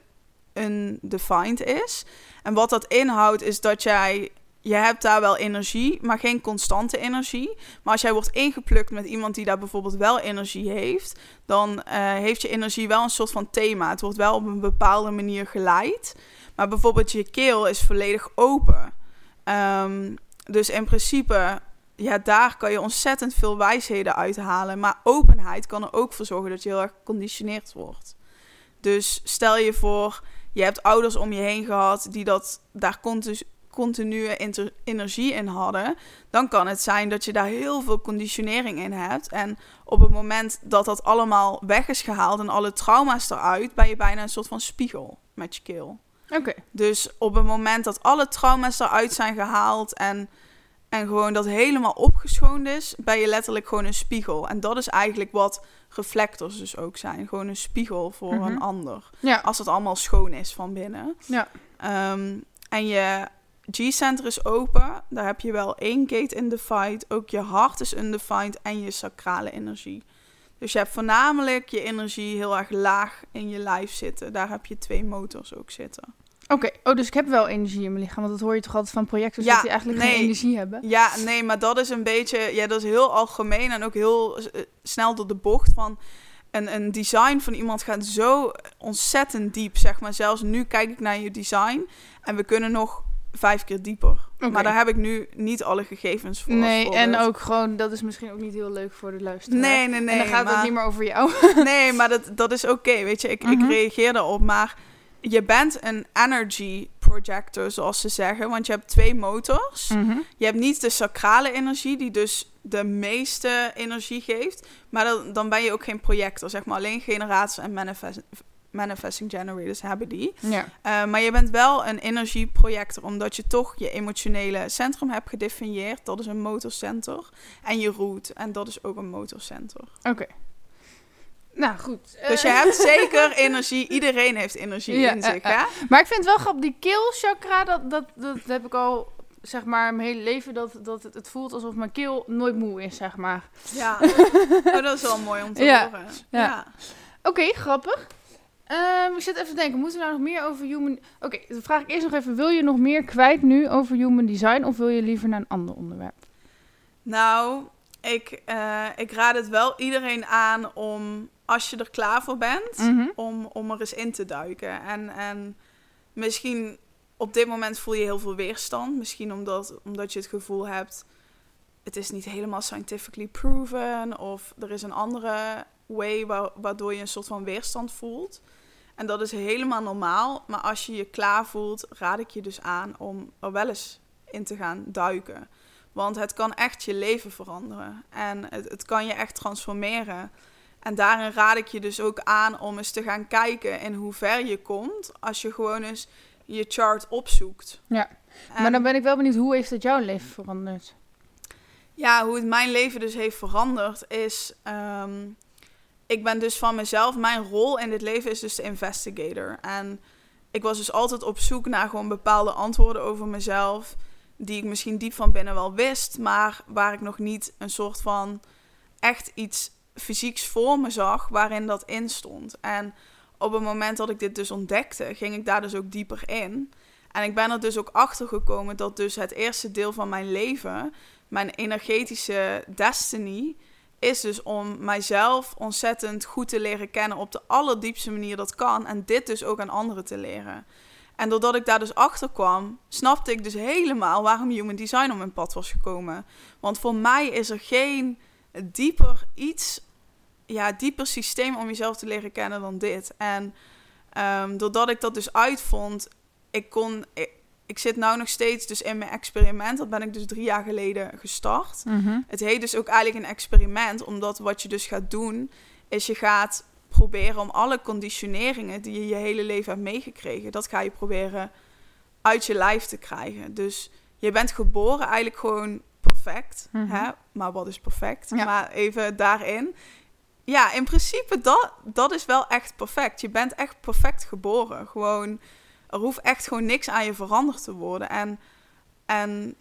undefined is. En wat dat inhoudt is dat jij je hebt daar wel energie, maar geen constante energie. Maar als jij wordt ingeplukt met iemand die daar bijvoorbeeld wel energie heeft, dan eh, heeft je energie wel een soort van thema. Het wordt wel op een bepaalde manier geleid. Maar bijvoorbeeld je keel is volledig open. Ehm, dus in principe, ja, daar kan je ontzettend veel wijsheden uithalen. Maar openheid kan er ook voor zorgen dat je heel erg geconditioneerd wordt. Dus stel je voor, je hebt ouders om je heen gehad die dat daar continu, continue energie in hadden, dan kan het zijn dat je daar heel veel conditionering in hebt. En op het moment dat dat allemaal weg is gehaald en alle trauma's eruit, ben je bijna een soort van spiegel met je keel. Oké. Dus op het moment dat alle trauma's eruit zijn gehaald en, en gewoon dat helemaal opgeschoond is, ben je letterlijk gewoon een spiegel. En dat is eigenlijk wat reflectors dus ook zijn. Gewoon een spiegel voor een mhm. ander. Ja. Als het allemaal schoon is van binnen. Ja. Um, en je G-center is open. Daar heb je wel één gate in de fight. Ook je hart is in de fight en je sacrale energie. Dus je hebt voornamelijk je energie heel erg laag in je lijf zitten. Daar heb je twee motors ook zitten. Oké, oh, dus ik heb wel energie in mijn lichaam. Want dat hoor je toch altijd van projecten, ja, dat die eigenlijk geen energie hebben? Ja, nee, maar dat is een beetje... Ja, dat is heel algemeen en ook heel eh, snel door de bocht van... Een, een design van iemand gaat zo ontzettend diep, zeg maar. Zelfs nu kijk ik naar je design en we kunnen nog vijf keer dieper. Maar daar heb ik nu niet alle gegevens voor. Nee, en ook gewoon, dat is misschien ook niet heel leuk voor de luisteraar. Nee, nee, nee. En dan gaat het niet meer over jou. nee, maar dat, dat is oké, weet je. Ik, ik mhm. reageer erop, maar je bent een energy projector, zoals ze zeggen. Want je hebt twee motors. Mhm. Je hebt niet de sacrale energie, die dus de meeste energie geeft. Maar dan, dan ben je ook geen projector, zeg maar. Alleen generaties en manifest manifesting generators hebben die. Ja. Uh, maar je bent wel een energieprojector, omdat je toch je emotionele centrum hebt gedefinieerd. Dat is een motorcenter. En je root, en dat is ook een motorcenter. Oké. Nou, goed. Dus je hebt zeker energie. Iedereen heeft energie in zich, hè? Maar ik vind het wel grappig, die keelchakra, dat, dat, dat heb ik al, zeg maar, mijn hele leven, dat, dat het, het voelt alsof mijn keel nooit moe is, zeg maar. Ja, oh, dat is wel mooi om te horen. Ja. ja. Oké, grappig. Um, ik zit even te denken, moeten we nou nog meer over human... Oké, dan vraag ik eerst nog even, wil je nog meer kwijt nu over human design... of wil je liever naar een ander onderwerp? Nou, ik, uh, ik raad het wel iedereen aan om, als je er klaar voor bent... Mhm. om, om er eens in te duiken. En, en misschien op dit moment voel je heel veel weerstand. Misschien omdat, omdat je het gevoel hebt... het is niet helemaal scientifically proven... of er is een andere way waardoor je een soort van weerstand voelt... En dat is helemaal normaal. Maar als je je klaar voelt, raad ik je dus aan om er wel eens in te gaan duiken. Want het kan echt je leven veranderen. En het, het kan je echt transformeren. En daarin raad ik je dus ook aan om eens te gaan kijken in hoe ver je komt. Als je gewoon eens je chart opzoekt. Ja, maar dan ben ik wel benieuwd, hoe heeft het jouw leven veranderd? Ja, hoe het mijn leven dus heeft veranderd is... Ehm, ik ben dus van mezelf, mijn rol in dit leven is dus de investigator. En ik was dus altijd op zoek naar gewoon bepaalde antwoorden over mezelf. Die ik misschien diep van binnen wel wist, maar waar ik nog niet een soort van echt iets fysieks voor me zag waarin dat in stond. En op het moment dat ik dit dus ontdekte, ging ik daar dus ook dieper in. En ik ben er dus ook achter gekomen dat dus het eerste deel van mijn leven, mijn energetische destiny, is dus om mijzelf ontzettend goed te leren kennen op de allerdiepste manier dat kan. En dit dus ook aan anderen te leren. En doordat ik daar dus achter kwam, snapte ik dus helemaal waarom human design op mijn pad was gekomen. Want voor mij is er geen dieper iets, ja, dieper systeem om jezelf te leren kennen dan dit. En um, doordat ik dat dus uitvond, ik kon, ik zit nu nog steeds dus in mijn experiment. Dat ben ik dus drie jaar geleden gestart. Mhm. Het heet dus ook eigenlijk een experiment, omdat wat je dus gaat doen, is je gaat proberen om alle conditioneringen die je je hele leven hebt meegekregen, dat ga je proberen uit je lijf te krijgen. Dus je bent geboren eigenlijk gewoon perfect. Mhm. hè? Maar wat is perfect? Maar even daarin. Ja, in principe dat, dat is wel echt perfect. Je bent echt perfect geboren. Gewoon er hoeft echt gewoon niks aan je veranderd te worden. En, en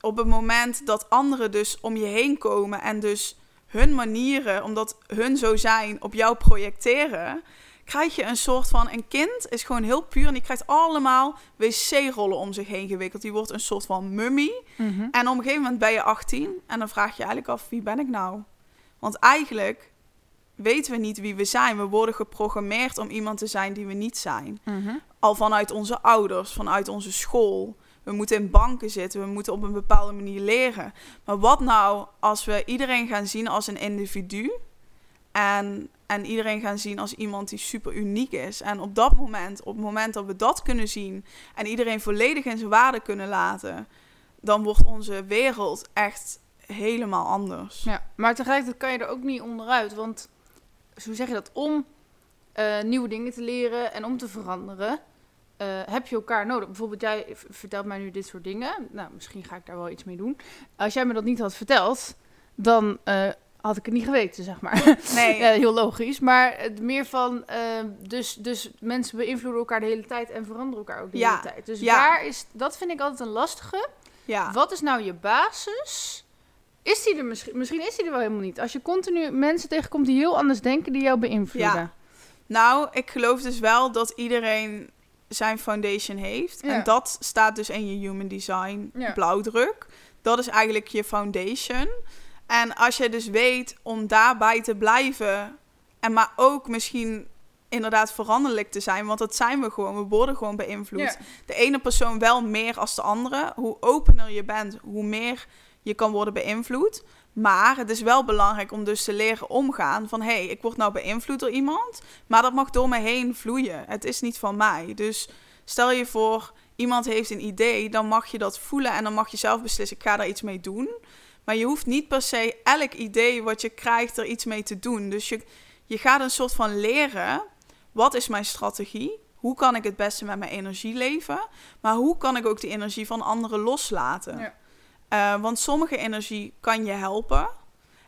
op het moment dat anderen dus om je heen komen en dus hun manieren, omdat hun zo zijn, op jou projecteren, krijg je een soort van... Een kind is gewoon heel puur en die krijgt allemaal wc-rollen om zich heen gewikkeld. Die wordt een soort van mummie. Mhm. En op een gegeven moment ben je 18 en dan vraag je eigenlijk af, wie ben ik nou? Want eigenlijk weten we niet wie we zijn. We worden geprogrammeerd om iemand te zijn die we niet zijn. Mhm. Al vanuit onze ouders, vanuit onze school. We moeten in banken zitten, we moeten op een bepaalde manier leren. Maar wat nou als we iedereen gaan zien als een individu en, en iedereen gaan zien als iemand die super uniek is? En op dat moment, op het moment dat we dat kunnen zien en iedereen volledig in zijn waarde kunnen laten, dan wordt onze wereld echt helemaal anders. Ja, maar tegelijkertijd kan je er ook niet onderuit. Want hoe zeg je dat? Om eh, nieuwe dingen te leren en om te veranderen, eh, heb je elkaar nodig. Bijvoorbeeld, jij vertelt mij nu dit soort dingen. Nou, misschien ga ik daar wel iets mee doen. Als jij me dat niet had verteld, dan eh, had ik het niet geweten, zeg maar. Nee, Ja, heel logisch. Maar het meer van, dus, dus mensen beïnvloeden elkaar de hele tijd en veranderen elkaar ook de Ja, hele tijd. Dus ja. waar is, dat vind ik altijd een lastige. ja. Wat is nou je basis? Is die er misschien, misschien is die er wel helemaal niet. Als je continu mensen tegenkomt die heel anders denken, die jou beïnvloeden. Ja. Nou, ik geloof dus wel dat iedereen zijn foundation heeft. Ja. En dat staat dus in je human design Ja. blauwdruk. Dat is eigenlijk je foundation. En als je dus weet om daarbij te blijven en maar ook misschien inderdaad veranderlijk te zijn, want dat zijn we gewoon. We worden gewoon beïnvloed. Ja. De ene persoon wel meer als de andere. Hoe opener je bent, hoe meer je kan worden beïnvloed. Maar het is wel belangrijk om dus te leren omgaan van... hé, hey, ik word nou beïnvloed door iemand, maar dat mag door me heen vloeien. Het is niet van mij. Dus stel je voor, iemand heeft een idee, dan mag je dat voelen... en dan mag je zelf beslissen, ik ga daar iets mee doen. Maar je hoeft niet per se elk idee wat je krijgt er iets mee te doen. Dus je, je gaat een soort van leren, wat is mijn strategie? Hoe kan ik het beste met mijn energie leven? Maar hoe kan ik ook die energie van anderen loslaten? Ja. Eh, want sommige energie kan je helpen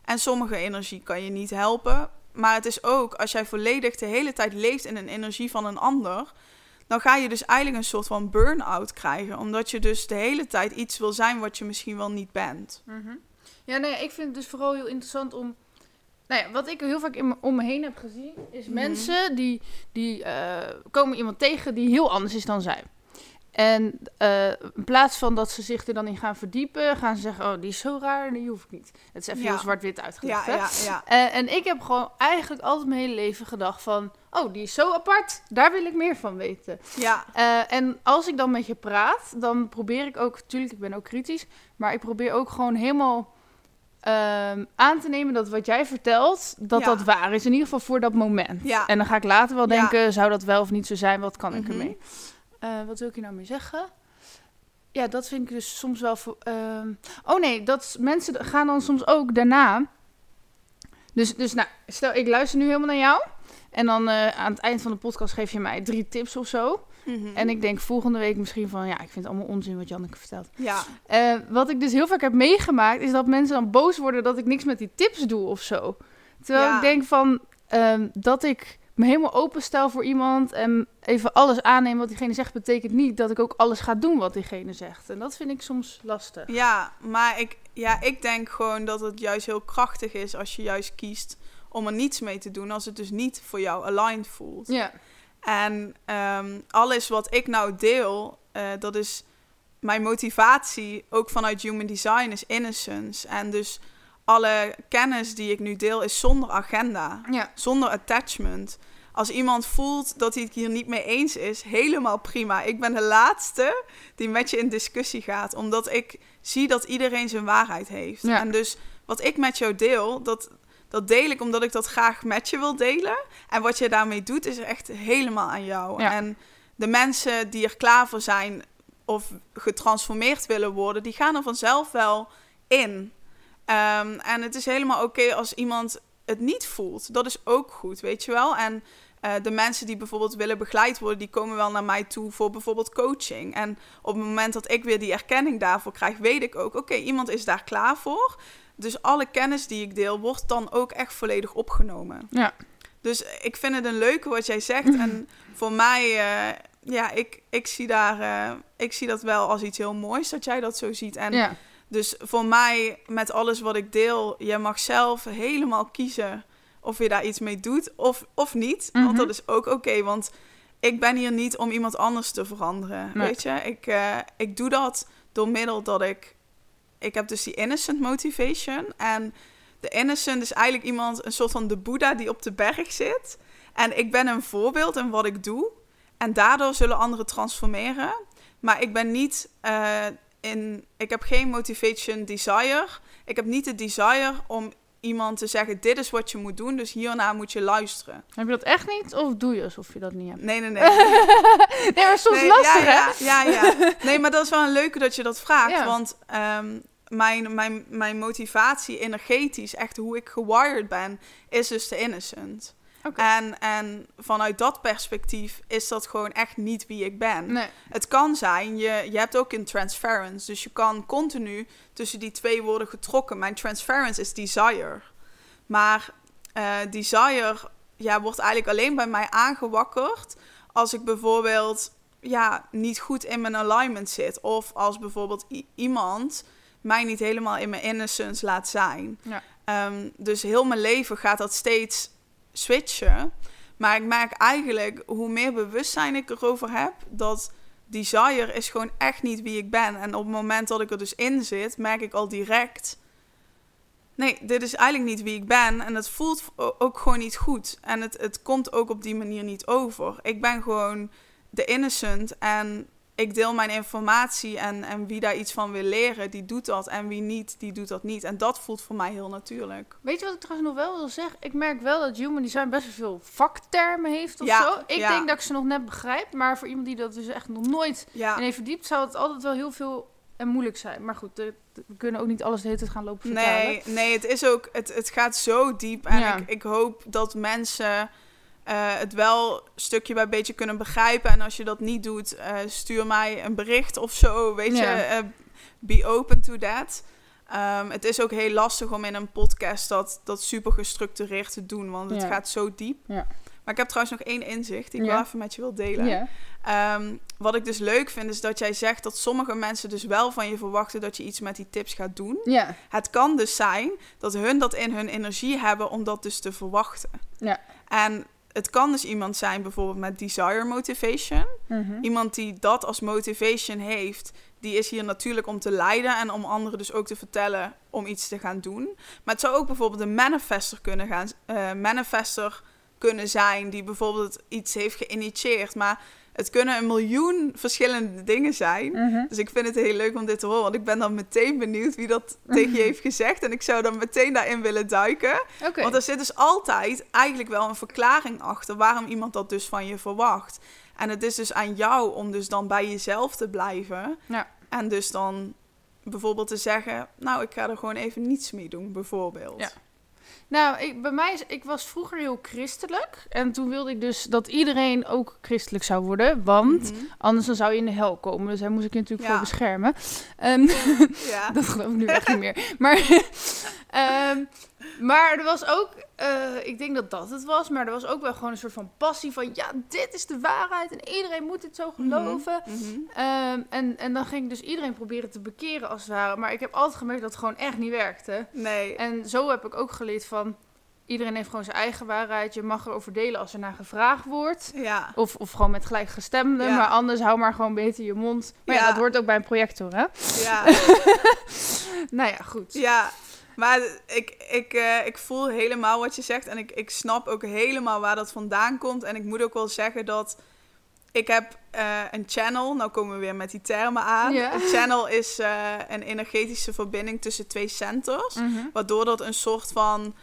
en sommige energie kan je niet helpen. Maar het is ook, als jij volledig de hele tijd leeft in een energie van een ander, dan ga je dus eigenlijk een soort van burn-out krijgen. Omdat je dus de hele tijd iets wil zijn wat je misschien wel niet bent. Mhm. Ja, nee, ik vind het dus vooral heel interessant om... Nou ja, wat ik heel vaak in om me heen heb gezien, is Mhm. mensen die, die eh, komen iemand tegen die heel anders is dan zij. En eh, in plaats van dat ze zich er dan in gaan verdiepen, gaan ze zeggen, oh, die is zo raar, die hoef ik niet. Het is even Ja. heel zwart-wit uitgelegd, Ja, ja. Eh, en ik heb gewoon eigenlijk altijd mijn hele leven gedacht van... Oh, die is zo apart. Daar wil ik meer van weten. Ja, Eh, en als ik dan met je praat, dan probeer ik ook... Tuurlijk, ik ben ook kritisch. Maar ik probeer ook gewoon helemaal ehm, aan te nemen dat wat jij vertelt... dat Ja. dat waar is. In ieder geval voor dat moment. Ja. En dan ga ik later wel Ja. denken... zou dat wel of niet zo zijn? Wat kan ik Mhm. ermee? Eh, wat wil ik hier nou mee zeggen? Ja, dat vind ik dus soms wel... ehm, oh nee, dat mensen gaan dan soms ook daarna... Dus, dus nou, stel ik luister nu helemaal naar jou. En dan eh, aan het eind van de podcast geef je mij drie tips of zo. Mhm. En ik denk volgende week misschien van... Ja, ik vind het allemaal onzin wat Janneke vertelt. ja, Eh, wat ik dus heel vaak heb meegemaakt... is dat mensen dan boos worden dat ik niks met die tips doe of zo. Terwijl Ja. ik denk van... ehm, dat ik me helemaal openstel voor iemand... en even alles aanneem wat diegene zegt... betekent niet dat ik ook alles ga doen wat diegene zegt. En dat vind ik soms lastig. ja, maar ik, ja, ik denk gewoon dat het juist heel krachtig is als je juist kiest om er niets mee te doen, als het dus niet voor jou aligned voelt. Ja, En ehm, alles wat ik nou deel, eh, dat is mijn motivatie, ook vanuit Human Design, is innocence. En dus alle kennis die ik nu deel, is zonder agenda, ja. zonder attachment. Als iemand voelt dat hij het hier niet mee eens is, helemaal prima. Ik ben de laatste die met je in discussie gaat, omdat ik zie dat iedereen zijn waarheid heeft. Ja. En dus wat ik met jou deel, dat, dat deel ik omdat ik dat graag met je wil delen. En wat je daarmee doet, is echt helemaal aan jou. Ja. En de mensen die er klaar voor zijn of getransformeerd willen worden, die gaan er vanzelf wel in. Ehm, en het is helemaal oké als iemand het niet voelt. Dat is ook goed, weet je wel. En eh, de mensen die bijvoorbeeld willen begeleid worden, die komen wel naar mij toe voor bijvoorbeeld coaching. En op het moment dat ik weer die erkenning daarvoor krijg, weet ik ook, oké, iemand is daar klaar voor. Dus alle kennis die ik deel, wordt dan ook echt volledig opgenomen. Ja. Dus ik vind het een leuke wat jij zegt. En voor mij, eh, ja, ik, ik, zie daar, eh, ik zie dat wel als iets heel moois dat jij dat zo ziet. En ja. Dus voor mij, met alles wat ik deel, jij mag zelf helemaal kiezen of je daar iets mee doet of, of niet. Want Mhm. dat is ook oké, want ik ben hier niet om iemand anders te veranderen. Nee. Weet je, ik, eh, ik doe dat door middel dat ik. Ik heb dus die innocent motivation. En de innocent is eigenlijk iemand, een soort van de Boeddha die op de berg zit. En ik ben een voorbeeld in wat ik doe. En daardoor zullen anderen transformeren. Maar ik ben niet eh, in. Ik heb geen motivation desire. Ik heb niet de desire om iemand te zeggen: dit is wat je moet doen, dus hierna moet je luisteren. Heb je dat echt niet? Of doe je alsof je dat niet hebt? Nee, nee, nee. Nee, maar soms Nee, lastig, ja, hè? ja, ja, ja. Nee, maar dat is wel een leuke dat je dat vraagt. Ja. Want ehm, mijn, mijn, mijn motivatie energetisch, echt hoe ik gewired ben, is dus de innocent. En, en vanuit dat perspectief is dat gewoon echt niet wie ik ben. Nee. Het kan zijn, je, je hebt ook een transference. Dus je kan continu tussen die twee worden getrokken. Mijn transference is desire. Maar eh, desire ja, wordt eigenlijk alleen bij mij aangewakkerd als ik bijvoorbeeld ja, niet goed in mijn alignment zit. Of als bijvoorbeeld iemand mij niet helemaal in mijn innocence laat zijn. Ja. Ehm, dus heel mijn leven gaat dat steeds switchen. Maar ik merk eigenlijk, hoe meer bewustzijn ik erover heb, dat desire is gewoon echt niet wie ik ben. En op het moment dat ik er dus in zit, merk ik al direct... Nee, dit is eigenlijk niet wie ik ben. En het voelt ook gewoon niet goed. En het, het komt ook op die manier niet over. Ik ben gewoon de innocent en ik deel mijn informatie. En, en wie daar iets van wil leren, die doet dat. En wie niet, die doet dat niet. En dat voelt voor mij heel natuurlijk. Weet je wat ik trouwens nog wel wil zeggen? Ik merk wel dat human design best wel veel vaktermen heeft of Ja, zo. Ik ja. denk dat ik ze nog net begrijp. Maar voor iemand die dat dus echt nog nooit Ja. in heeft verdiept, zou het altijd wel heel veel en moeilijk zijn. Maar goed, de- de- we kunnen ook niet alles de hele tijd gaan lopen vertalen. Nee, nee, het is ook, het, het gaat zo diep. En ik, ik hoop dat mensen eh, het wel stukje bij beetje kunnen begrijpen. En als je dat niet doet, eh, stuur mij een bericht of zo. Weet Ja. je, eh, be open to that. Ehm, het is ook heel lastig om in een podcast dat, dat super gestructureerd te doen, want het Ja. gaat zo diep. Ja. Maar ik heb trouwens nog één inzicht die ik wel even met je wil delen. Ehm, wat ik dus leuk vind, is dat jij zegt dat sommige mensen dus wel van je verwachten dat je iets met die tips gaat doen. Ja. Het kan dus zijn dat hun dat in hun energie hebben om dat dus te verwachten. Ja. En het kan dus iemand zijn bijvoorbeeld met desire motivation. Mhm. Iemand die dat als motivation heeft, die is hier natuurlijk om te leiden en om anderen dus ook te vertellen om iets te gaan doen. Maar het zou ook bijvoorbeeld een manifester kunnen gaan, eh, manifester kunnen zijn die bijvoorbeeld iets heeft geïnitieerd. Maar het kunnen een miljoen verschillende dingen zijn. Mhm. Dus ik vind het heel leuk om dit te horen, want ik ben dan meteen benieuwd wie dat tegen je heeft gezegd. En ik zou dan meteen daarin willen duiken. Want er zit dus altijd eigenlijk wel een verklaring achter waarom iemand dat dus van je verwacht. En het is dus aan jou om dus dan bij jezelf te blijven. Ja. En dus dan bijvoorbeeld te zeggen, nou ik ga er gewoon even niets mee doen, bijvoorbeeld. Ja. Nou, ik, bij mij is, ik was vroeger heel christelijk. En toen wilde ik dus dat iedereen ook christelijk zou worden. Want Mhm. anders dan zou je in de hel komen. Dus daar moest ik je natuurlijk Ja. voor beschermen. Ehm, Ja. dat geloof ik nu echt niet meer. Maar, ehm, maar er was ook, eh, ik denk dat dat het was. Maar er was ook wel gewoon een soort van passie van... Ja, dit is de waarheid en iedereen moet dit zo geloven. Mhm. Ehm, en, en dan ging ik dus iedereen proberen te bekeren als het ware. Maar ik heb altijd gemerkt dat het gewoon echt niet werkte. Nee. En zo heb ik ook geleerd van... Iedereen heeft gewoon zijn eigen waarheid. Je mag erover delen als er naar gevraagd wordt. Ja. Of, of gewoon met gelijkgestemden. Ja. Maar anders hou maar gewoon beter je mond. Maar ja, Ja. dat hoort ook bij een projector, hè? Ja. Nou ja, goed. Ja, maar ik, ik, eh, ik voel helemaal wat je zegt en ik, ik snap ook helemaal waar dat vandaan komt. En ik moet ook wel zeggen dat ik heb eh, een channel, nou komen we weer met die termen aan. Een channel is eh, een energetische verbinding tussen twee centers, Mhm. waardoor dat een soort van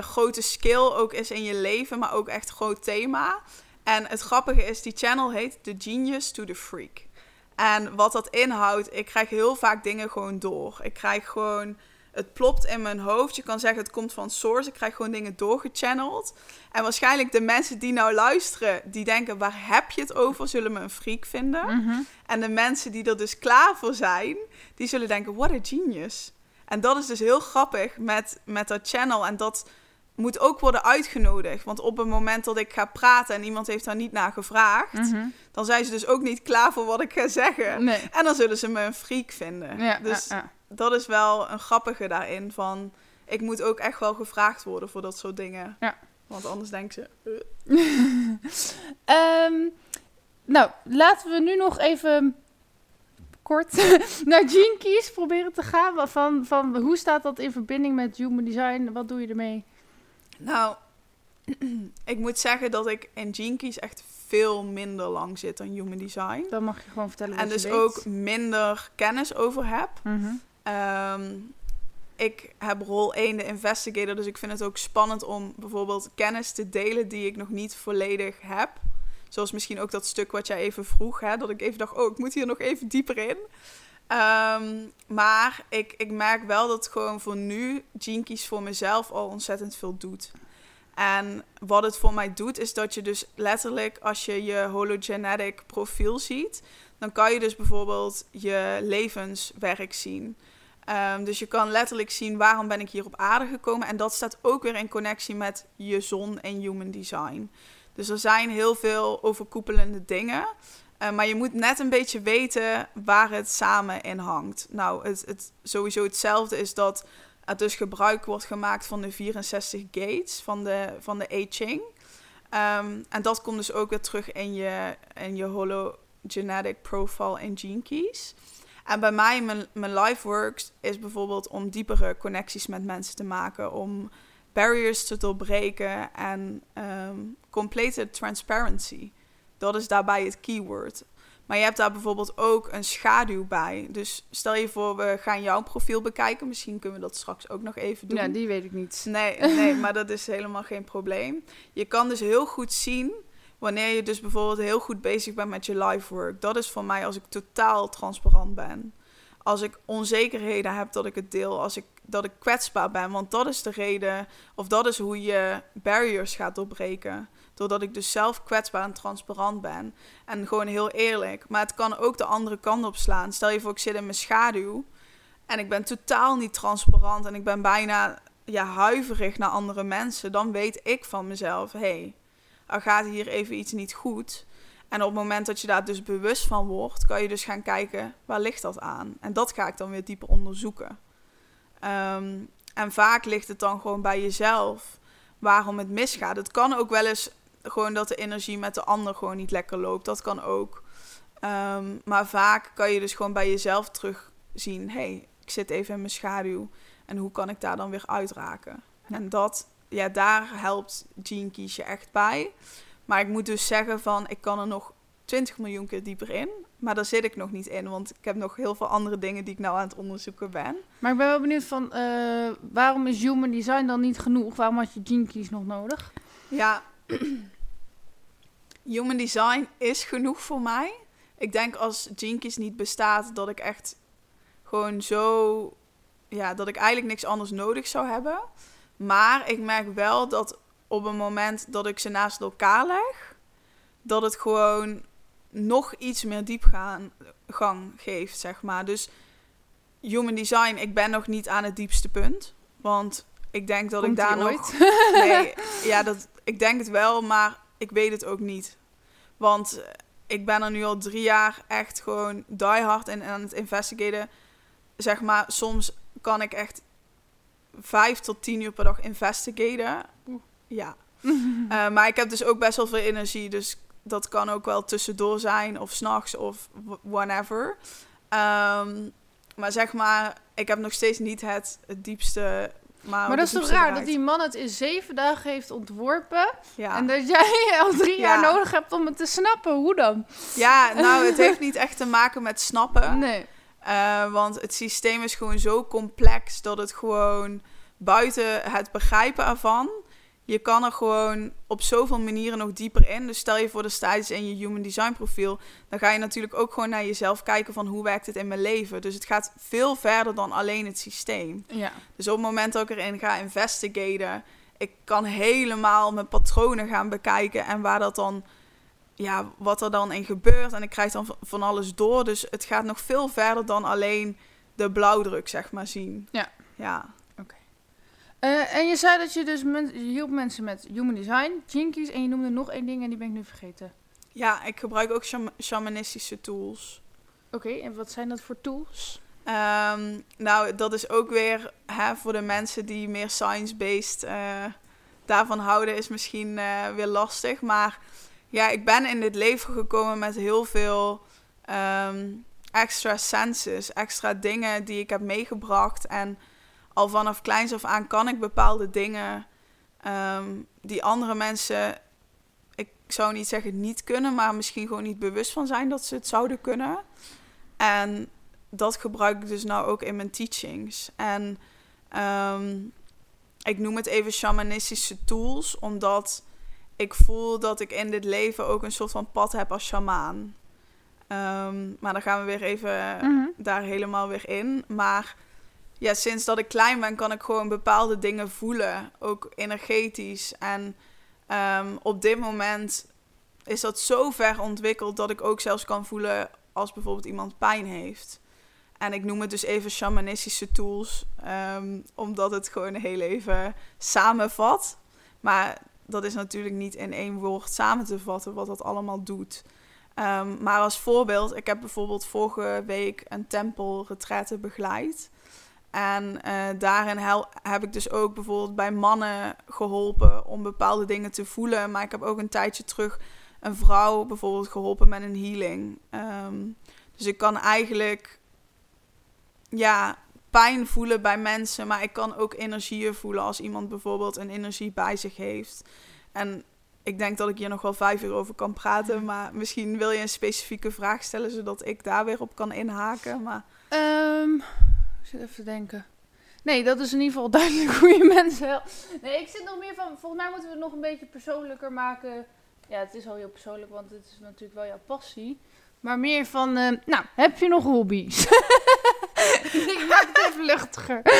grote skill ook is in je leven, maar ook echt een groot thema. En het grappige is, die channel heet The Genius to the Freak. En wat dat inhoudt, ik krijg heel vaak dingen gewoon door. Ik krijg gewoon, het plopt in mijn hoofd. Je kan zeggen, het komt van source. Ik krijg gewoon dingen doorgechanneld. En waarschijnlijk de mensen die nou luisteren, die denken, waar heb je het over? Zullen me een freak vinden. Mhm. En de mensen die er dus klaar voor zijn, die zullen denken, what a genius. En dat is dus heel grappig met, met dat channel. En dat moet ook worden uitgenodigd. Want op het moment dat ik ga praten en iemand heeft daar niet naar gevraagd, Mhm. dan zijn ze dus ook niet klaar voor wat ik ga zeggen. Nee. En dan zullen ze me een freak vinden. Ja, dus ja, ja. Dat is wel een grappige daarin van... ik moet ook echt wel gevraagd worden voor dat soort dingen. Ja. Want anders denken ze... "Eh." Ehm, nou, laten we nu nog even kort naar Gene Keys proberen te gaan. Van, van hoe staat dat in verbinding met human design? Wat doe je ermee? Nou, ik moet zeggen dat ik in Gene Keys echt veel minder lang zit dan Human Design. Dan mag je gewoon vertellen En dus weet. ook minder kennis over heb. Mhm. Ehm, ik heb rol 1 de investigator, dus ik vind het ook spannend om bijvoorbeeld kennis te delen die ik nog niet volledig heb. Zoals misschien ook dat stuk wat jij even vroeg, hè, dat ik even dacht, oh, ik moet hier nog even dieper in. Ehm, maar ik, ik merk wel dat gewoon voor nu Keys voor mezelf al ontzettend veel doet. En wat het voor mij doet, is dat je dus letterlijk, als je je hologenetic profiel ziet, dan kan je dus bijvoorbeeld je levenswerk zien. Ehm, dus je kan letterlijk zien waarom ben ik hier op aarde gekomen. En dat staat ook weer in connectie met je zon en human design. Dus er zijn heel veel overkoepelende dingen. Eh, maar je moet net een beetje weten waar het samen in hangt. Nou, het, het, sowieso hetzelfde is dat er dus gebruik wordt gemaakt van de 64 gates van de, van de I Ching. Ehm, en dat komt dus ook weer terug in je, in je hologenetic profile in Gene Keys. En bij mij, mijn, mijn life works is bijvoorbeeld om diepere connecties met mensen te maken. Om barriers te doorbreken en ehm complete transparency. Dat is daarbij het keyword. Maar je hebt daar bijvoorbeeld ook een schaduw bij. Dus stel je voor, we gaan jouw profiel bekijken. Misschien kunnen we dat straks ook nog even doen. Ja, die weet ik niet. Nee, nee, maar dat is helemaal geen probleem. Je kan dus heel goed zien wanneer je dus bijvoorbeeld heel goed bezig bent met je life work. Dat is voor mij als ik totaal transparant ben. Als ik onzekerheden heb dat ik het deel, als ik, dat ik kwetsbaar ben. Want dat is de reden, of dat is hoe je barriers gaat doorbreken. Doordat ik dus zelf kwetsbaar en transparant ben. En gewoon heel eerlijk. Maar het kan ook de andere kant op slaan. Stel je voor, ik zit in mijn schaduw. En ik ben totaal niet transparant. En ik ben bijna ja, huiverig naar andere mensen. Dan weet ik van mezelf, hey, gaat hier even iets niet goed. En op het moment dat je daar dus bewust van wordt, kan je dus gaan kijken, waar ligt dat aan? En dat ga ik dan weer dieper onderzoeken. Ehm, en vaak ligt het dan gewoon bij jezelf waarom het misgaat. Het kan ook wel eens gewoon dat de energie met de ander gewoon niet lekker loopt. Dat kan ook. Ehm, maar vaak kan je dus gewoon bij jezelf terugzien. Hé, hey, ik zit even in mijn schaduw. En hoe kan ik daar dan weer uitraken? En dat, ja, daar helpt Gene Keys je echt bij. Maar ik moet dus zeggen van, ik kan er nog 20 miljoen keer dieper in. Maar daar zit ik nog niet in, want ik heb nog heel veel andere dingen die ik nou aan het onderzoeken ben. Maar ik ben wel benieuwd van, eh, waarom is human design dan niet genoeg? Waarom had je Gene Keys nog nodig? Ja, human design is genoeg voor mij. Ik denk als Gene Keys niet bestaat, dat ik echt gewoon zo... Ja, dat ik eigenlijk niks anders nodig zou hebben. Maar ik merk wel dat op een moment dat ik ze naast elkaar leg, dat het gewoon nog iets meer diepgang gang geeft, zeg maar. Dus human design, ik ben nog niet aan het diepste punt. Want ik denk dat Komt ik daar die nog... ooit? Nee, ja, dat, ik denk het wel, maar ik weet het ook niet. Want ik ben er nu al drie jaar echt gewoon die hard in aan het investigaten. Zeg maar, soms kan ik echt vijf tot tien uur per dag investigaten. Ja. Eh, maar ik heb dus ook best wel veel energie, dus dat kan ook wel tussendoor zijn of s'nachts of wh- whenever. Ehm, maar zeg maar, ik heb nog steeds niet het, het diepste. Maar, Maar dat is toch raar dat die man het in zeven dagen heeft ontworpen. Ja. En dat jij al drie jaar Ja. nodig hebt om het te snappen. Hoe dan? Ja, nou, het heeft niet echt te maken met snappen. Nee. Eh, want het systeem is gewoon zo complex dat het gewoon buiten het begrijpen ervan. Je kan er gewoon op zoveel manieren nog dieper in. Dus stel je voor, de staat iets in je human design profiel. Dan ga je natuurlijk ook gewoon naar jezelf kijken van hoe werkt het in mijn leven. Dus het gaat veel verder dan alleen het systeem. Ja. Dus op het moment dat ik erin ga investigaten, ik kan helemaal mijn patronen gaan bekijken en waar dat dan, ja, wat er dan in gebeurt. En ik krijg dan van- alles door. Dus het gaat nog veel verder dan alleen de blauwdruk, zeg maar, zien. Ja. Ja. Eh, en je zei dat je dus men, je hielp mensen met human design, Keys, en je noemde nog één ding en die ben ik nu vergeten. Ja, ik gebruik ook sham- shamanistische tools. Oké, en wat zijn dat voor tools? Ehm, nou, dat is ook weer hè, voor de mensen die meer science-based eh, daarvan houden, is misschien eh, weer lastig. Maar ja, ik ben in dit leven gekomen met heel veel ehm, extra senses, extra dingen die ik heb meegebracht. En al vanaf kleins af aan kan ik bepaalde dingen ehm, die andere mensen, ik zou niet zeggen niet kunnen, maar misschien gewoon niet bewust van zijn dat ze het zouden kunnen. En dat gebruik ik dus nou ook in mijn teachings. En ehm, ik noem het even shamanistische tools, omdat ik voel dat ik in dit leven ook een soort van pad heb als shamaan. Ehm, maar dan gaan we weer even Mhm. daar helemaal weer in. Maar ja, sinds dat ik klein ben, kan ik gewoon bepaalde dingen voelen, ook energetisch. En ehm, op dit moment is dat zo ver ontwikkeld dat ik ook zelfs kan voelen als bijvoorbeeld iemand pijn heeft. En ik noem het dus even shamanistische tools, ehm, omdat het gewoon heel even samenvat. Maar dat is natuurlijk niet in één woord samen te vatten wat dat allemaal doet. Ehm, maar als voorbeeld, ik heb bijvoorbeeld vorige week een tempelretraite begeleid. En eh, daarin heb ik dus ook bijvoorbeeld bij mannen geholpen om bepaalde dingen te voelen. Maar ik heb ook een tijdje terug een vrouw bijvoorbeeld geholpen met een healing. Ehm, dus ik kan eigenlijk ja, pijn voelen bij mensen, maar ik kan ook energieën voelen als iemand bijvoorbeeld een energie bij zich heeft. En ik denk dat ik hier nog wel vijf uur over kan praten, maar misschien wil je een specifieke vraag stellen zodat ik daar weer op kan inhaken. Maar Ehm, ik zit even te denken. Nee, dat is in ieder geval duidelijk hoe je mensen helpt. Nee, ik zit nog meer van... Volgens mij moeten we het nog een beetje persoonlijker maken. Ja, het is al heel persoonlijk, want het is natuurlijk wel jouw passie. Maar meer van, eh, nou, heb je nog hobby's? ik maak het even luchtiger.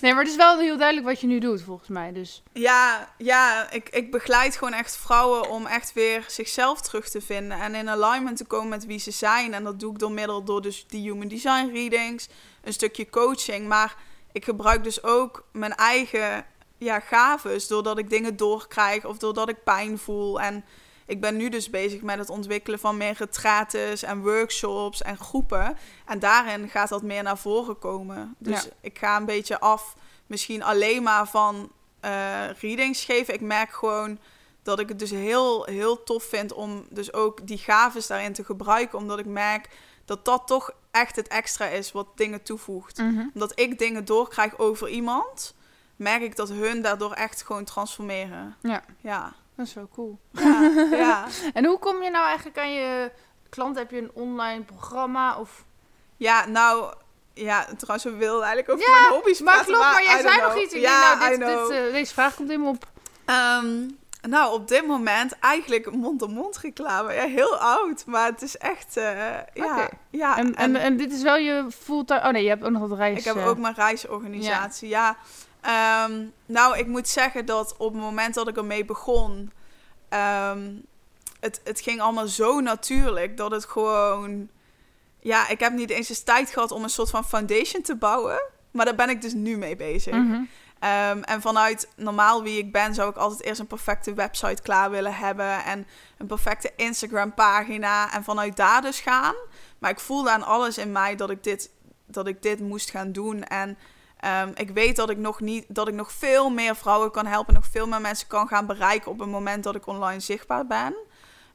nee, maar het is wel heel duidelijk wat je nu doet, volgens mij. Dus, Ja, ja ik, ik begeleid gewoon echt vrouwen om echt weer zichzelf terug te vinden. En in alignment te komen met wie ze zijn. En dat doe ik door middel door dus die human design readings. Een stukje coaching. Maar ik gebruik dus ook mijn eigen ja, gaves. Doordat ik dingen doorkrijg of doordat ik pijn voel. En ik ben nu dus bezig met het ontwikkelen van meer retrates en workshops en groepen. En daarin gaat dat meer naar voren komen. Dus Ja. ik ga een beetje af misschien alleen maar van eh, readings geven. Ik merk gewoon dat ik het dus heel, heel tof vind om dus ook die gaves daarin te gebruiken. Omdat ik merk dat dat toch echt het extra is wat dingen toevoegt. Omdat ik dingen doorkrijg over iemand, merk ik dat hun daardoor echt gewoon transformeren. Ja. Ja. Dat is wel cool. Ja. ja. En hoe kom je nou eigenlijk aan je klant? Heb je een online programma? Of... Ja, nou... Ja, trouwens, we wilden eigenlijk over Ja, mijn hobby's Maar praten. klopt, maar jij zei nog iets. Ik ja, denk, nou, dit, eh, deze vraag komt helemaal op. Ehm, nou, op dit moment eigenlijk mond-op-mond reclame. Ja, heel oud, maar het is echt... eh, ja, ja. en, en, en dit is wel je fulltime... Oh nee, je hebt ook nog wat reis... ik heb ook mijn reisorganisatie, ja. Ehm, nou, ik moet zeggen dat op het moment dat ik ermee begon... ehm, het, het ging allemaal zo natuurlijk dat het gewoon... Ja, ik heb niet eens eens tijd gehad om een soort van foundation te bouwen. Maar daar ben ik dus nu mee bezig. mhm. Ehm, en vanuit normaal wie ik ben, zou ik altijd eerst een perfecte website klaar willen hebben. En een perfecte Instagram pagina. En vanuit daar dus gaan. Maar ik voelde aan alles in mij dat ik dit, dat ik dit moest gaan doen. En ehm, ik weet dat ik nog niet dat ik nog veel meer vrouwen kan helpen. Nog veel meer mensen kan gaan bereiken op het moment dat ik online zichtbaar ben.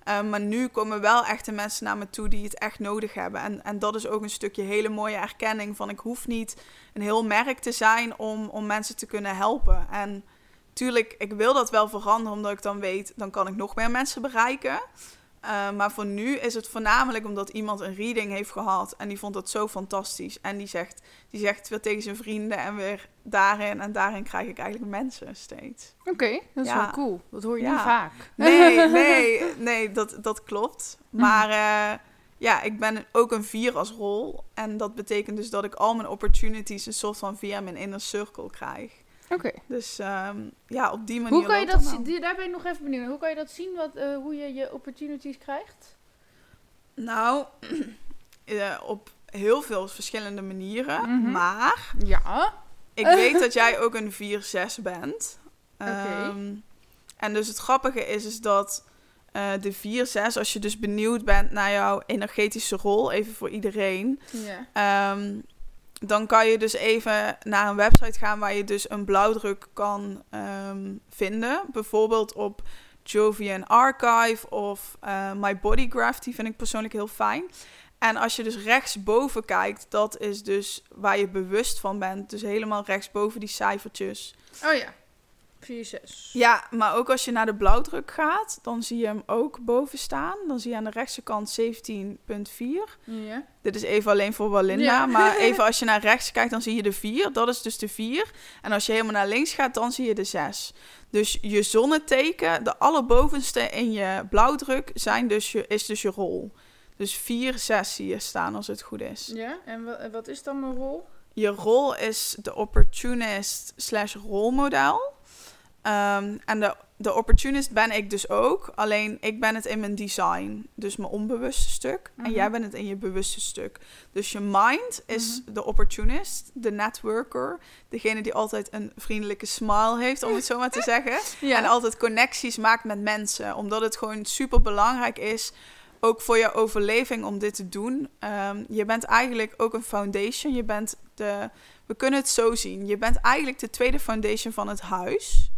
Ehm, maar nu komen wel echt de mensen naar me toe die het echt nodig hebben. En, en dat is ook een stukje hele mooie erkenning van ik hoef niet een heel merk te zijn om, om mensen te kunnen helpen. En tuurlijk, ik wil dat wel veranderen, omdat ik dan weet, dan kan ik nog meer mensen bereiken. Uh, maar voor nu is het voornamelijk omdat iemand een reading heeft gehad en die vond dat zo fantastisch. En die zegt, die zegt weer tegen zijn vrienden en weer daarin en daarin krijg ik eigenlijk mensen steeds. Oké, dat is Ja. wel cool. Dat hoor je Ja. niet vaak. Nee, nee, nee, dat, dat klopt. Maar uh, ja, ik ben ook een vier als rol. En dat betekent dus dat ik al mijn opportunities een soort van via mijn inner circle krijg. Oké. Dus um, ja, op die manier. Hoe kan je dat zien? Daar ben ik nog even benieuwd. Hoe kan je dat zien, wat, uh, hoe je je opportunities krijgt? Nou, uh, op heel veel verschillende manieren. Mhm. Maar ja. ik weet dat jij ook een 4-6 bent. Okay. Um, en dus het grappige is, is dat eh, de 4, 6, als je dus benieuwd bent naar jouw energetische rol, even voor iedereen. Ja. Ehm, dan kan je dus even naar een website gaan waar je dus een blauwdruk kan ehm, vinden. Bijvoorbeeld op Jovian Archive of uh, My Body Graph. Die vind ik persoonlijk heel fijn. En als je dus rechtsboven kijkt, dat is dus waar je bewust van bent. Dus helemaal rechtsboven die cijfertjes. Oh ja. 4, 6. Ja, maar ook als je naar de blauwdruk gaat, dan zie je hem ook boven staan. Dan zie je aan de rechtse kant 17.4. Ja. Dit is even alleen voor Walinda. Ja. Maar even als je naar rechts kijkt, dan zie je de 4. Dat is dus de 4. En als je helemaal naar links gaat, dan zie je de 6. Dus je zonneteken, de allerbovenste in je blauwdruk, zijn dus je, is dus je rol. Dus 4, 6 zie je staan als het goed is. Ja, en wat, wat is dan mijn rol? Je rol is de opportunist slash rolmodel. Ehm, en de, de opportunist ben ik dus ook. Alleen ik ben het in mijn design. Dus mijn onbewuste stuk. En Mhm. jij bent het in je bewuste stuk. Dus je mind is de opportunist. De networker. Degene die altijd een vriendelijke smile heeft, om het zo maar te zeggen. Ja. En altijd connecties maakt met mensen. Omdat het gewoon super belangrijk is. Ook voor je overleving om dit te doen. Ehm, je bent eigenlijk ook een foundation. Je bent de. We kunnen het zo zien. Je bent eigenlijk de tweede foundation van het huis.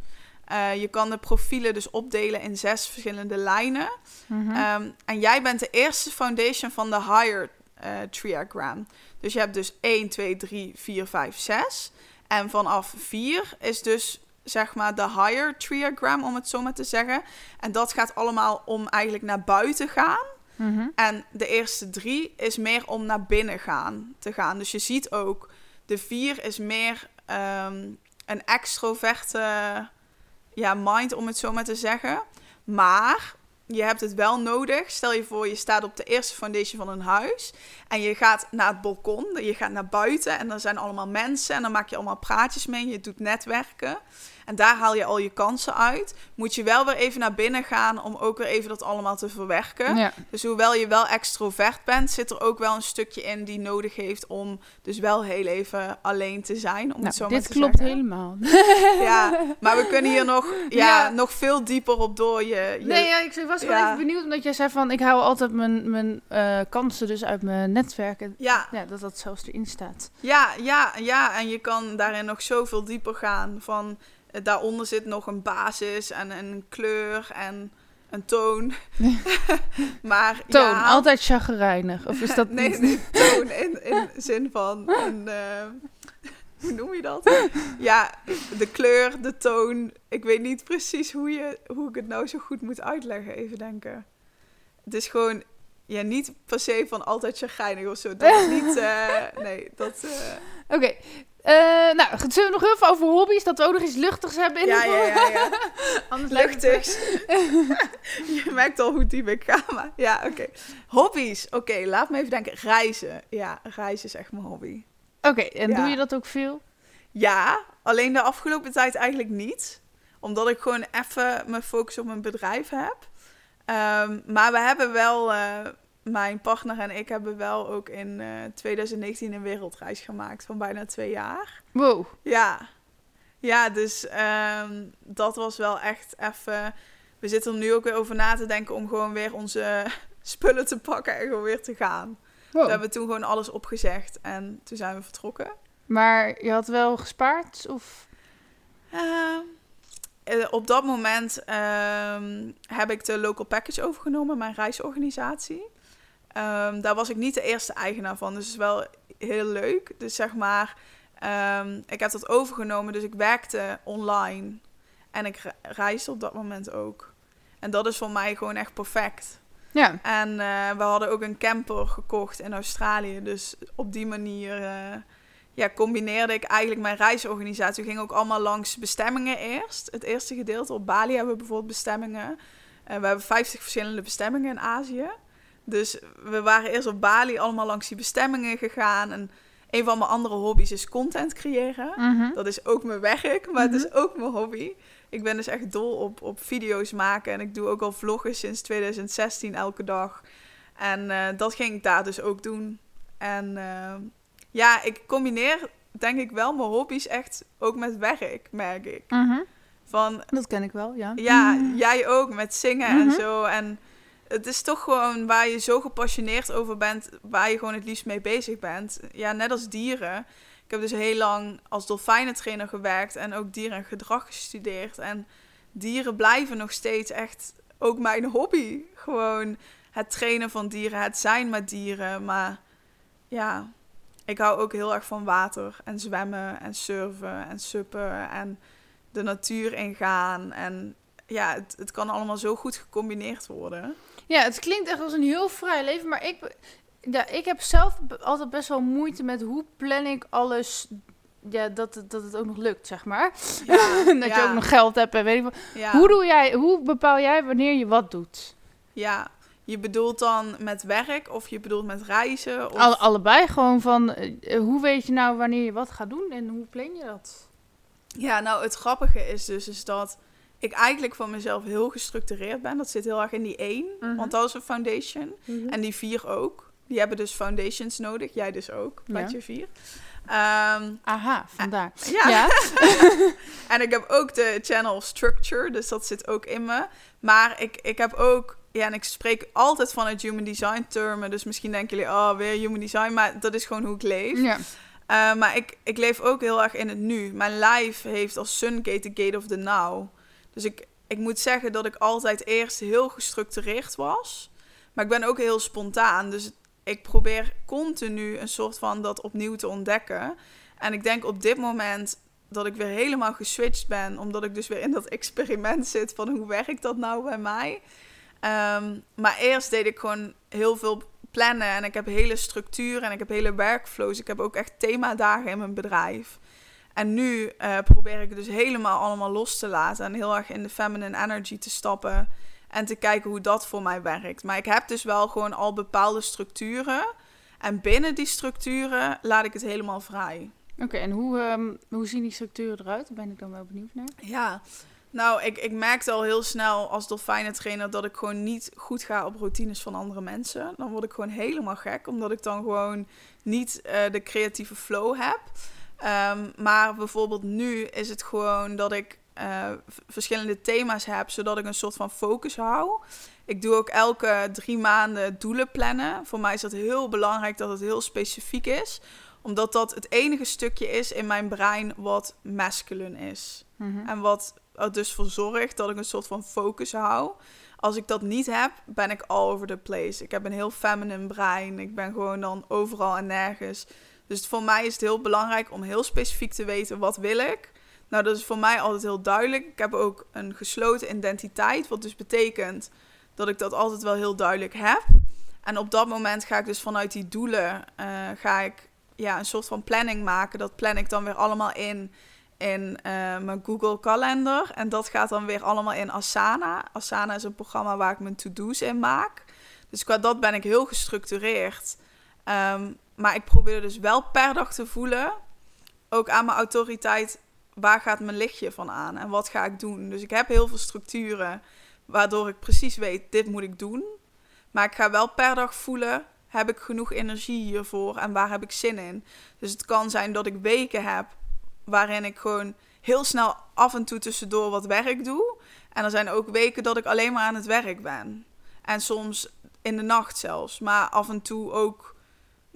Eh, je kan de profielen dus opdelen in zes verschillende lijnen. Ehm, en jij bent de eerste foundation van de higher eh triagram. Dus je hebt dus 1, 2, 3, 4, 5, 6. En vanaf 4 is dus zeg maar de higher triagram, om het zo maar te zeggen. En dat gaat allemaal om eigenlijk naar buiten gaan. Mhm. En de eerste drie is meer om naar binnen gaan, te gaan. Dus je ziet ook, de vier is meer ehm, een extroverte ja, mind, om het zo maar te zeggen. Maar je hebt het wel nodig. Stel je voor, je staat op de eerste foundation van een huis. En je gaat naar het balkon, je gaat naar buiten. En er zijn allemaal mensen. En dan maak je allemaal praatjes mee. Je doet netwerken. En daar haal je al je kansen uit. Moet je wel weer even naar binnen gaan om ook weer even dat allemaal te verwerken. Ja. Dus hoewel je wel extrovert bent, zit er ook wel een stukje in die nodig heeft om dus wel heel even alleen te zijn. Om het zo Nou, maar dit te klopt zeggen. helemaal. Ja, maar we kunnen hier nog, ja, Ja. nog veel dieper op door je. je Nee, ja, ik was gewoon Ja. even benieuwd omdat jij zei van ik hou altijd mijn, mijn eh, kansen dus uit mijn netwerk. En ja, dat dat zelfs erin staat. ja, ja, ja, en je kan daarin nog zoveel dieper gaan. Van daaronder zit nog een basis en een kleur en een toon. maar Toon, ja, altijd chagrijnig. Of is dat nee, niet? nee, toon in, in zin van een, eh, hoe noem je dat? Ja, de kleur, de toon. Ik weet niet precies hoe, je, hoe ik het nou zo goed moet uitleggen. Even denken. Het is gewoon, ja, niet per se van altijd chagrijnig of zo. Dat is niet, eh, nee, dat... eh, Oké. Eh, nou, zullen we nog veel over hobby's? Dat we ook nog iets luchtigs hebben in ja, de ja, ja, ja. Anders Luchtigs. je merkt al hoe diep ik ga, maar ja, oké. Hobby's. Oké, laat me even denken. Reizen. Ja, reizen is echt mijn hobby. Oké, en Ja. doe je dat ook veel? Ja, alleen de afgelopen tijd eigenlijk niet. Omdat ik gewoon even mijn focus op mijn bedrijf heb. Ehm, maar we hebben wel, eh, mijn partner en ik hebben wel ook in eh, 2019 een wereldreis gemaakt van bijna twee jaar. Wow. Ja, ja dus ehm, dat was wel echt even... We zitten er nu ook weer over na te denken om gewoon weer onze spullen te pakken en gewoon weer te gaan. wow. We hebben toen gewoon alles opgezegd en toen zijn we vertrokken. Maar je had wel gespaard? Of... Ehm, eh, op dat moment ehm, heb ik de local package overgenomen, mijn reisorganisatie. Ehm, daar was ik niet de eerste eigenaar van, dus het is wel heel leuk. Dus zeg maar, ehm, ik heb dat overgenomen, dus ik werkte online en ik re- reisde op dat moment ook. En dat is voor mij gewoon echt perfect. Ja. En eh, we hadden ook een camper gekocht in Australië. Dus op die manier eh, ja, combineerde ik eigenlijk mijn reisorganisatie. We gingen ook allemaal langs bestemmingen eerst. Het eerste gedeelte op Bali hebben we bijvoorbeeld bestemmingen. Eh, we hebben 50 verschillende bestemmingen in Azië. Dus we waren eerst op Bali allemaal langs die bestemmingen gegaan. En een van mijn andere hobby's is content creëren. Mhm. Dat is ook mijn werk, maar het is ook mijn hobby. Ik ben dus echt dol op, op video's maken. En ik doe ook al vloggen sinds 2016 elke dag. En eh, dat ging ik daar dus ook doen. En eh, ja, ik combineer denk ik wel mijn hobby's echt ook met werk, merk ik. Mhm. Van, Dat ken ik wel, ja. ja, jij ook met zingen en Mhm. zo. En het is toch gewoon waar je zo gepassioneerd over bent, waar je gewoon het liefst mee bezig bent. Ja, net als dieren. Ik heb dus heel lang als dolfijnentrainer gewerkt en ook dieren en gedrag gestudeerd. En dieren blijven nog steeds echt ook mijn hobby. Gewoon het trainen van dieren, het zijn met dieren. Maar ja, ik hou ook heel erg van water en zwemmen en surfen en suppen en de natuur ingaan. En ja, het, het kan allemaal zo goed gecombineerd worden. Ja, het klinkt echt als een heel vrij leven, maar ik, ja, ik heb zelf altijd best wel moeite met hoe plan ik alles, ja, dat, het- dat het ook nog lukt, zeg maar. Ja, dat je ook nog geld hebt en weet ik wat. ja, Hoe, doe jij, hoe bepaal jij wanneer je wat doet? ja, je bedoelt dan met werk of je bedoelt met reizen? Of... Alle, allebei gewoon van, eh, hoe weet je nou wanneer je wat gaat doen en hoe plan je dat? Ja, nou het grappige is dus is dat ik eigenlijk van mezelf heel gestructureerd ben. Dat zit heel erg in die één, Mhm. want dat is een foundation. En die vier ook. Die hebben dus foundations nodig. Jij dus ook, met je vier. Ehm, Aha, vandaar. ja. Ja. en ik heb ook de channel structure, dus dat zit ook in me. Maar ik, ik heb ook, ja, en ik spreek altijd vanuit human design termen. Dus misschien denken jullie, oh, weer human design. Maar dat is gewoon hoe ik leef. ja. Uh, maar ik, ik leef ook heel erg in het nu. Mijn lijf heeft als sun gate de gate of the now. Dus ik, ik moet zeggen dat ik altijd eerst heel gestructureerd was. Maar ik ben ook heel spontaan. Dus ik probeer continu een soort van dat opnieuw te ontdekken. En ik denk op dit moment dat ik weer helemaal geswitcht ben. Omdat ik dus weer in dat experiment zit van hoe werkt dat nou bij mij. Um, maar eerst deed ik gewoon heel veel plannen en ik heb hele structuren en ik heb hele workflows. Ik heb ook echt themadagen in mijn bedrijf. En nu uh, probeer ik het dus helemaal allemaal los te laten en heel erg in de feminine energy te stappen en te kijken hoe dat voor mij werkt. Maar ik heb dus wel gewoon al bepaalde structuren en binnen die structuren laat ik het helemaal vrij. Oké, okay, en hoe, um, hoe zien die structuren eruit? Daar ben ik dan wel benieuwd naar. Ja, nou, ik, ik merkte al heel snel als dolfijnentrainer dat ik gewoon niet goed ga op routines van andere mensen. Dan word ik gewoon helemaal gek, omdat ik dan gewoon niet uh, de creatieve flow heb. Um, maar bijvoorbeeld nu is het gewoon dat ik uh, verschillende thema's heb, zodat ik een soort van focus hou. Ik doe ook elke drie maanden doelen plannen. Voor mij is dat heel belangrijk dat het heel specifiek is, omdat dat het enige stukje is in mijn brein wat masculine is. Mhm. En wat er dus voor zorgt dat ik een soort van focus hou. Als ik dat niet heb, ben ik all over the place. Ik heb een heel feminine brein. Ik ben gewoon dan overal en nergens. Dus voor mij is het heel belangrijk om heel specifiek te weten wat wil ik. Nou, dat is voor mij altijd heel duidelijk. Ik heb ook een gesloten identiteit, wat dus betekent dat ik dat altijd wel heel duidelijk heb. En op dat moment ga ik dus vanuit die doelen uh, ga ik ja, een soort van planning maken. Dat plan ik dan weer allemaal in in uh, mijn Google Calendar. En dat gaat dan weer allemaal in Asana. Asana is een programma waar ik mijn to-do's in maak. Dus qua dat ben ik heel gestructureerd. Um, maar ik probeer dus wel per dag te voelen, ook aan mijn autoriteit, waar gaat mijn lichtje van aan en wat ga ik doen. Dus ik heb heel veel structuren waardoor ik precies weet, dit moet ik doen. Maar ik ga wel per dag voelen, heb ik genoeg energie hiervoor en waar heb ik zin in. Dus het kan zijn dat ik weken heb waarin ik gewoon heel snel af en toe tussendoor wat werk doe. En er zijn ook weken dat ik alleen maar aan het werk ben. En soms in de nacht zelfs. Maar af en toe ook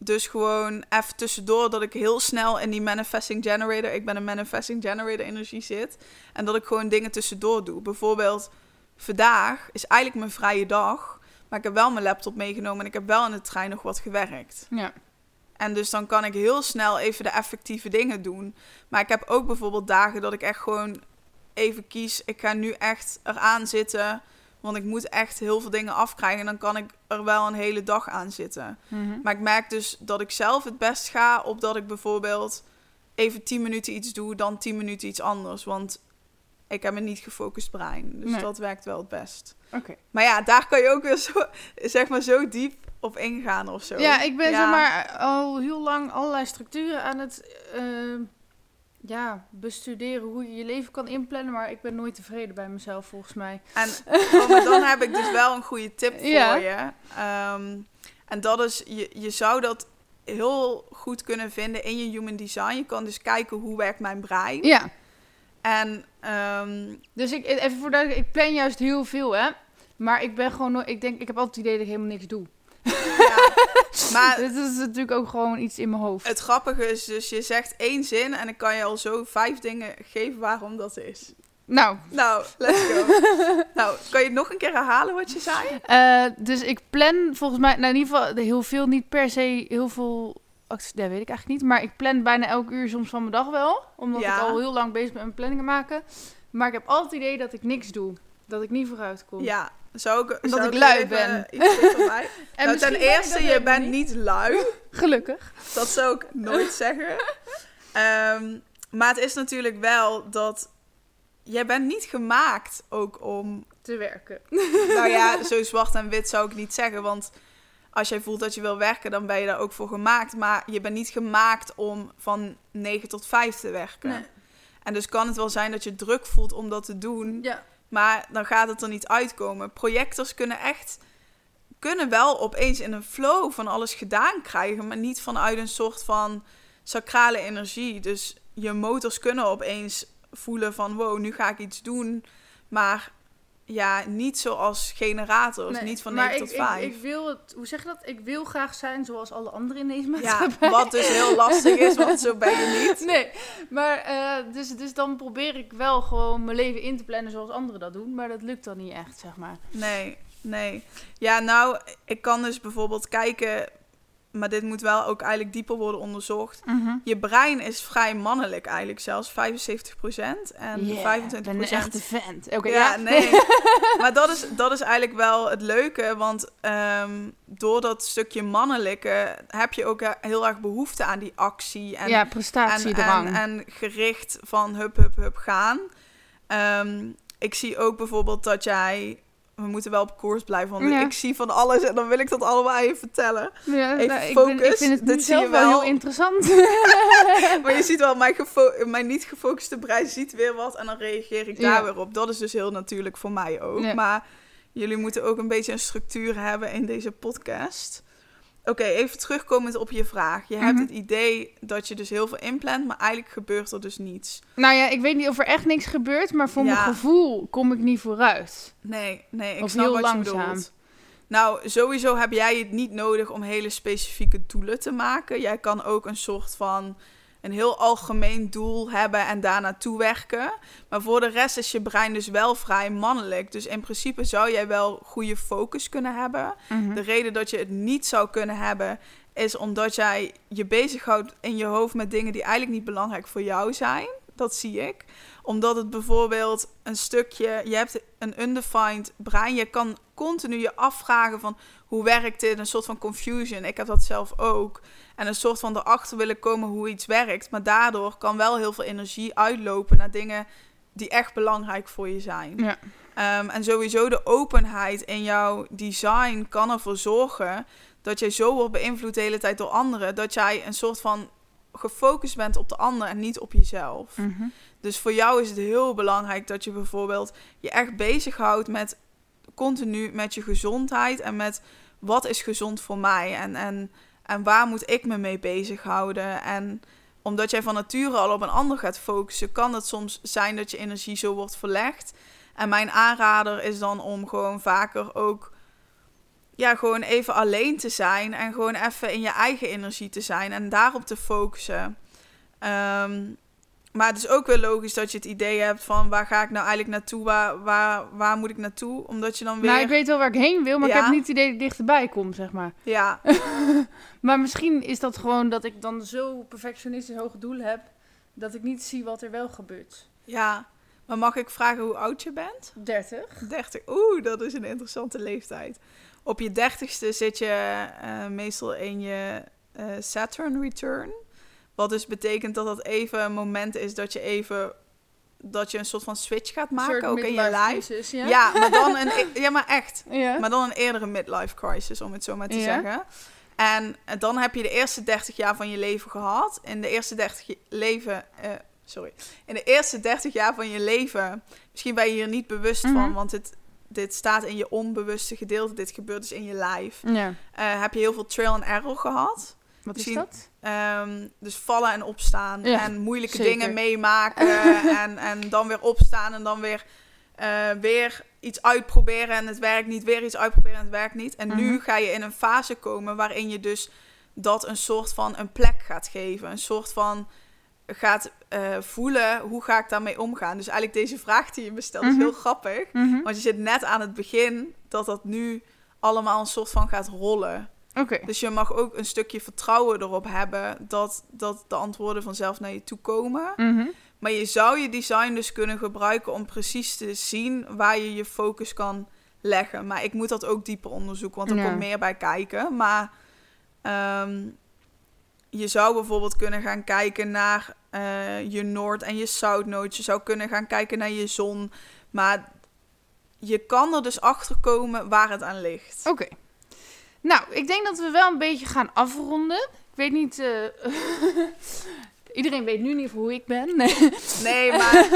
dus gewoon even tussendoor dat ik heel snel in die manifesting generator, ik ben een manifesting generator energie zit. En dat ik gewoon dingen tussendoor doe. Bijvoorbeeld vandaag is eigenlijk mijn vrije dag. Maar ik heb wel mijn laptop meegenomen en ik heb wel in de trein nog wat gewerkt. Ja. En dus dan kan ik heel snel even de effectieve dingen doen. Maar ik heb ook bijvoorbeeld dagen dat ik echt gewoon even kies. Ik ga nu echt eraan zitten. Want ik moet echt heel veel dingen afkrijgen. En dan kan ik er wel een hele dag aan zitten. Mhm. Maar ik merk dus dat ik zelf het best ga op dat ik bijvoorbeeld even 10 minuten iets doe, dan 10 minuten iets anders. Want ik heb een niet gefocust brein. Dus Nee. dat werkt wel het best. Oké. Maar ja, daar kan je ook weer zo, zeg maar, zo diep op ingaan of zo. Ja, ik ben Ja. zeg maar al heel lang allerlei structuren aan het eh, ja, bestuderen hoe je je leven kan inplannen, maar ik ben nooit tevreden bij mezelf volgens mij. En oh, dan heb ik dus wel een goede tip voor Ja. je. Ehm, en dat is, je, je zou dat heel goed kunnen vinden in je human design. Je kan dus kijken hoe werkt mijn brein. Ja. En Ehm, Dus ik, even voor duidelijk, ik plan juist heel veel, hè. Maar ik ben gewoon, ik denk, ik heb altijd het idee dat ik helemaal niks doe. ja. Maar Dit is natuurlijk ook gewoon iets in mijn hoofd. het grappige is dus, je zegt één zin en dan kan je al zo vijf dingen geven waarom dat is. Nou, Nou, let's go. nou, kan je nog een keer herhalen wat je zei? eh, dus ik plan volgens mij, nou in ieder geval heel veel, niet per se heel veel, ja, weet ik eigenlijk niet. Maar ik plan bijna elk uur soms van mijn dag wel. Omdat Ja. ik al heel lang bezig ben met planningen maken. Maar ik heb altijd het idee dat ik niks doe. Dat ik niet vooruit kom. Ja, zou ik, zou ik lui ben. iets mij? En nou, ten eerste, dat je bent niet lui. Gelukkig. Dat zou ik nooit zeggen. Ehm, maar het is natuurlijk wel dat... Jij bent niet gemaakt ook om... Te werken. Nou ja, zo zwart en wit zou ik niet zeggen. Want als jij voelt dat je wil werken, dan ben je daar ook voor gemaakt. Maar je bent niet gemaakt om van 9 tot 5 te werken. Nee. En dus kan het wel zijn dat je druk voelt om dat te doen. Ja. Maar dan gaat het er niet uitkomen. Projectors kunnen echt... Kunnen wel opeens in een flow van alles gedaan krijgen. Maar niet vanuit een soort van sacrale energie. Dus je motors kunnen opeens voelen van... Wow, nu ga ik iets doen. Maar ja, niet zoals generators. Nee, niet van maar 9 ik, tot 5. Ik, ik wil het, hoe zeg je dat? Ik wil graag zijn zoals alle anderen in deze ja, maatschappij. wat dus heel lastig is, want zo ben je niet. Nee, maar eh, dus, dus dan probeer ik wel gewoon mijn leven in te plannen zoals anderen dat doen. Maar dat lukt dan niet echt, zeg maar. Nee, nee. Ja, nou, ik kan dus bijvoorbeeld kijken... Maar dit moet wel ook eigenlijk dieper worden onderzocht. Je brein is vrij mannelijk eigenlijk, zelfs 75% en Yeah, 25%. Ik ben een echte vent. Oké, ja, ja, nee. maar dat is, dat is eigenlijk wel het leuke, want ehm, door dat stukje mannelijke heb je ook heel erg behoefte aan die actie. En, ja, en, prestatiedrang. en, en gericht van hup, hup, hup gaan. Ehm, ik zie ook bijvoorbeeld dat jij... We moeten wel op koers blijven, want Ja. ik zie van alles en dan wil ik dat allemaal even vertellen. ja, even nou, ik, ben, ik focus, vind het dit je zelf wel heel interessant. Maar je ziet wel, mijn, mijn niet gefocuste brein ziet weer wat en dan reageer ik daar Ja. weer op. Dat is dus heel natuurlijk voor mij ook. Maar jullie moeten ook een beetje een structuur hebben in deze podcast. Oké, even terugkomend op je vraag. Je hebt Mhm. het idee dat je dus heel veel inplant, maar eigenlijk gebeurt er dus niets. nou ja, ik weet niet of er echt niks gebeurt, maar voor Ja. mijn gevoel kom ik niet vooruit. Nee, nee, ik Of snap heel wat langzaam. je bedoelt. Nou, sowieso heb jij het niet nodig om hele specifieke doelen te maken. Jij kan ook een soort van een heel algemeen doel hebben en daar naartoe werken. Maar voor de rest is je brein dus wel vrij mannelijk. Dus in principe zou jij wel goede focus kunnen hebben. Mhm. De reden dat je het niet zou kunnen hebben, is omdat jij je bezighoudt in je hoofd met dingen die eigenlijk niet belangrijk voor jou zijn. Dat zie ik. Omdat het bijvoorbeeld een stukje, je hebt een undefined brein. Je kan continu je afvragen van hoe werkt dit? Een soort van confusion. Ik heb dat zelf ook. En een soort van erachter willen komen hoe iets werkt. Maar daardoor kan wel heel veel energie uitlopen naar dingen die echt belangrijk voor je zijn. Ja. Ehm, en sowieso de openheid in jouw design kan ervoor zorgen dat jij zo wordt beïnvloed de hele tijd door anderen. Dat jij een soort van gefocust bent op de ander en niet op jezelf. Mhm. Dus voor jou is het heel belangrijk dat je bijvoorbeeld je echt bezighoudt met continu met je gezondheid en met wat is gezond voor mij en, en, en waar moet ik me mee bezighouden. En omdat jij van nature al op een ander gaat focussen, kan het soms zijn dat je energie zo wordt verlegd. En mijn aanrader is dan om gewoon vaker ook ja, gewoon even alleen te zijn en gewoon even in je eigen energie te zijn en daarop te focussen. Ehm, maar het is ook wel logisch dat je het idee hebt van waar ga ik nou eigenlijk naartoe, waar, waar, waar moet ik naartoe? Omdat je dan weer... Nou, ik weet wel waar ik heen wil, maar ik heb niet het idee dat ik dichterbij kom, zeg maar. Ja, Maar misschien is dat gewoon dat ik dan zo perfectionistisch hoge doelen heb, dat ik niet zie wat er wel gebeurt. ja. Maar mag ik vragen hoe oud je bent? 30. 30. Oeh, dat is een interessante leeftijd. Op je dertigste zit je eh, meestal in je eh, Saturn return. Wat dus betekent dat dat even een moment is dat je even... Dat je een soort van switch gaat maken, ook in je life. ja? Ja, maar dan een... e- Ja, maar echt. Ja. Maar dan een eerdere midlife crisis, om het zo maar te Ja. zeggen. En eh, dan heb je de eerste 30 jaar van je leven gehad. In de eerste 30 je- leven. eh, sorry. In de eerste 30 jaar van je leven. Misschien ben je hier niet bewust Mhm. van, want dit, dit staat in je onbewuste gedeelte. Dit gebeurt dus in je lijf. Eh, heb je heel veel trail and error gehad. Wat is dat? Ehm, dus vallen en opstaan. Ja, en moeilijke zeker. dingen meemaken. en, en dan weer opstaan en dan weer, eh, weer iets uitproberen en het werkt niet. Weer iets uitproberen en het werkt niet. En nu Mhm. ga je in een fase komen waarin je dus dat een soort van een plek gaat geven. Een soort van gaat eh, voelen, hoe ga ik daarmee omgaan? Dus eigenlijk deze vraag die je me stelt is Mhm. heel grappig. Mhm. Want je zit net aan het begin dat dat nu allemaal een soort van gaat rollen. Dus je mag ook een stukje vertrouwen erop hebben dat, dat de antwoorden vanzelf naar je toe komen. Mhm. Maar je zou je design dus kunnen gebruiken om precies te zien waar je je focus kan leggen. Maar ik moet dat ook dieper onderzoeken, want er Ja. komt meer bij kijken. Maar ehm, je zou bijvoorbeeld kunnen gaan kijken naar eh, je Noord- en je Zuidnoot. Je zou kunnen gaan kijken naar je zon. Maar je kan er dus achter komen waar het aan ligt. Oké. Nou, ik denk dat we wel een beetje gaan afronden. Ik weet niet... eh, Iedereen weet nu niet hoe ik ben. Nee. Nee, maar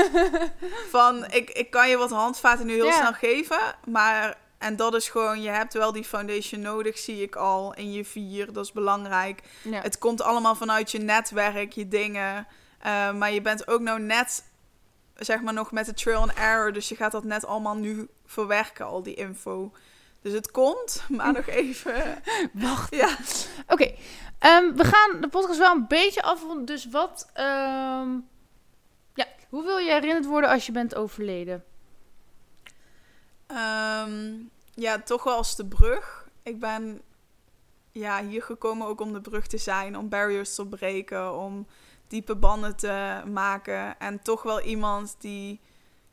van ik, ik kan je wat handvaten nu heel Ja. snel geven. Maar en dat is gewoon, je hebt wel die foundation nodig, zie ik al in je vier. Dat is belangrijk. Ja. Het komt allemaal vanuit je netwerk, je dingen. Eh, maar je bent ook nou net, zeg maar, nog met de trail and error. Dus je gaat dat net allemaal nu verwerken, al die info. Dus het komt, maar nog even. Wacht. Ja. Oké, ehm, we gaan de podcast wel een beetje afronden. Dus wat... ehm, ja, hoe wil je herinnerd worden als je bent overleden? Ehm, ja, toch wel als de brug. Ik ben ja, hier gekomen ook om de brug te zijn, om barriers te breken, om diepe banden te maken. En toch wel iemand die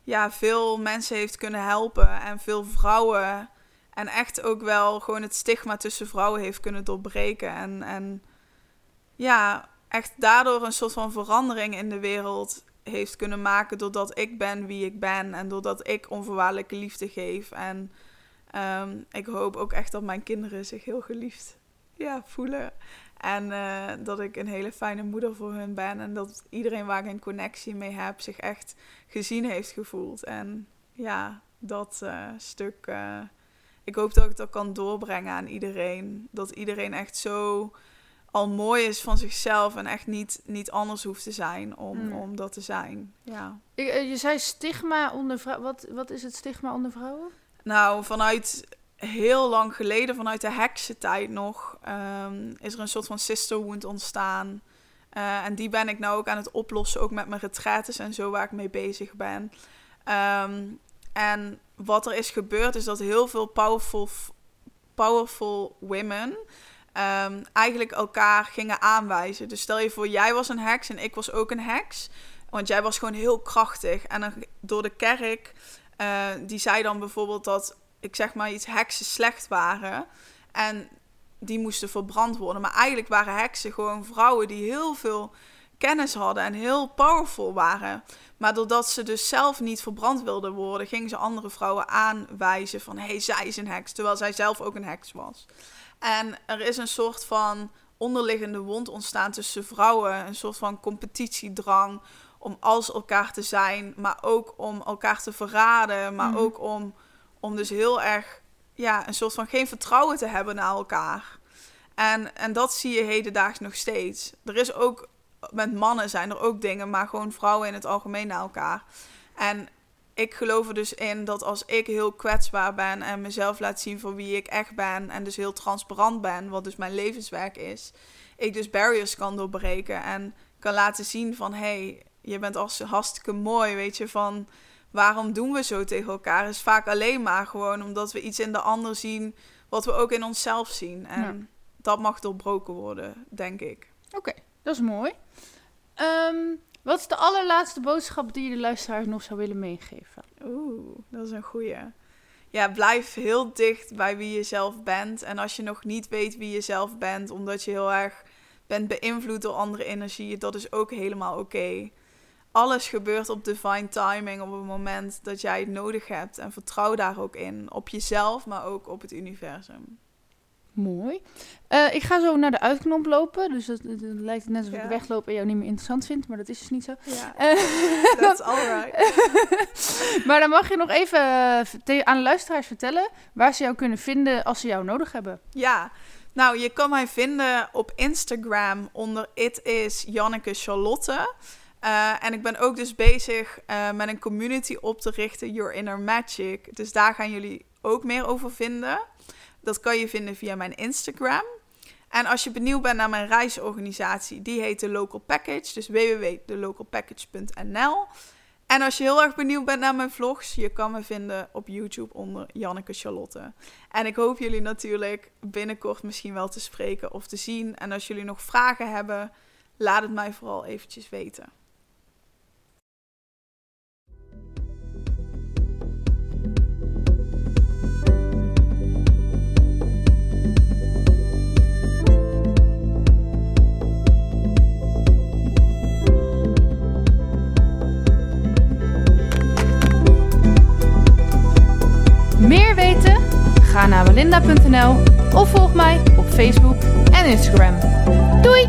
ja, veel mensen heeft kunnen helpen en veel vrouwen. En echt ook wel gewoon het stigma tussen vrouwen heeft kunnen doorbreken. En, en ja, echt daardoor een soort van verandering in de wereld heeft kunnen maken. Doordat ik ben wie ik ben. En doordat ik onvoorwaardelijke liefde geef. En ehm, ik hoop ook echt dat mijn kinderen zich heel geliefd ja, voelen. En eh, dat ik een hele fijne moeder voor hun ben. En dat iedereen waar ik een connectie mee heb zich echt gezien heeft gevoeld. En ja, dat eh, stuk. eh, ik hoop dat ik dat kan doorbrengen aan iedereen. Dat iedereen echt zo al mooi is van zichzelf en echt niet, niet anders hoeft te zijn om, Mm. om dat te zijn. Ja. Eh, je zei stigma onder vrouwen. Wat, wat is het stigma onder vrouwen? Nou, vanuit heel lang geleden, vanuit de heksentijd nog, ehm, is er een soort van sisterhood ontstaan. Eh, en die ben ik nou ook aan het oplossen, ook met mijn retraites en zo waar ik mee bezig ben. Ehm, en wat er is gebeurd, is dat heel veel powerful, powerful women ehm, eigenlijk elkaar gingen aanwijzen. Dus stel je voor, jij was een heks en ik was ook een heks. Want jij was gewoon heel krachtig. En dan, door de kerk, eh, die zei dan bijvoorbeeld dat, ik zeg maar iets, heksen slecht waren. En die moesten verbrand worden. Maar eigenlijk waren heksen gewoon vrouwen die heel veel kennis hadden en heel powerful waren. Maar doordat ze dus zelf niet verbrand wilden worden, gingen ze andere vrouwen aanwijzen van hé, hey, zij is een heks, terwijl zij zelf ook een heks was. En er is een soort van onderliggende wond ontstaan tussen vrouwen, een soort van competitiedrang om als elkaar te zijn, maar ook om elkaar te verraden, maar Mhm. ook om, om dus heel erg ja, een soort van geen vertrouwen te hebben naar elkaar. En, en dat zie je hedendaags nog steeds. Er is ook, met mannen zijn er ook dingen, maar gewoon vrouwen in het algemeen naar elkaar. En ik geloof er dus in dat als ik heel kwetsbaar ben en mezelf laat zien voor wie ik echt ben, en dus heel transparant ben, wat dus mijn levenswerk is, ik dus barriers kan doorbreken en kan laten zien van hé, hey, je bent als hartstikke mooi, weet je, van waarom doen we zo tegen elkaar? Is vaak alleen maar gewoon omdat we iets in de ander zien wat we ook in onszelf zien. En Ja. dat mag doorbroken worden, denk ik. Oké, dat is mooi. Ehm, wat is de allerlaatste boodschap die je de luisteraars nog zou willen meegeven? Oeh, dat is een goeie. Ja, blijf heel dicht bij wie je zelf bent. En als je nog niet weet wie je zelf bent, omdat je heel erg bent beïnvloed door andere energieën, dat is ook helemaal oké. Alles gebeurt op divine timing op het moment dat jij het nodig hebt. En vertrouw daar ook in. Op jezelf, maar ook op het universum. Mooi. Eh, ik ga zo naar de uitknop lopen. Dus dat, dat lijkt net alsof Ja. ik wegloop en jou niet meer interessant vind. Maar dat is dus niet zo. Ja, Eh, that's alright. maar dan mag je nog even eh, aan de luisteraars vertellen waar ze jou kunnen vinden als ze jou nodig hebben. Ja, Nou, je kan mij vinden op Instagram onder It is Janneke Charlotte. Uh, en ik ben ook dus bezig uh, met een community op te richten, Your Inner Magic. Dus daar gaan jullie ook meer over vinden. Dat kan je vinden via mijn Instagram. En als je benieuwd bent naar mijn reisorganisatie, die heet de Local Package. Dus www.thelocalpackage.nl. En als je heel erg benieuwd bent naar mijn vlogs, je kan me vinden op YouTube onder Janneke Charlotte. En ik hoop jullie natuurlijk binnenkort misschien wel te spreken of te zien. En als jullie nog vragen hebben, laat het mij vooral eventjes weten. Meer weten? Ga naar belinda.nl of volg mij op Facebook en Instagram. Doei!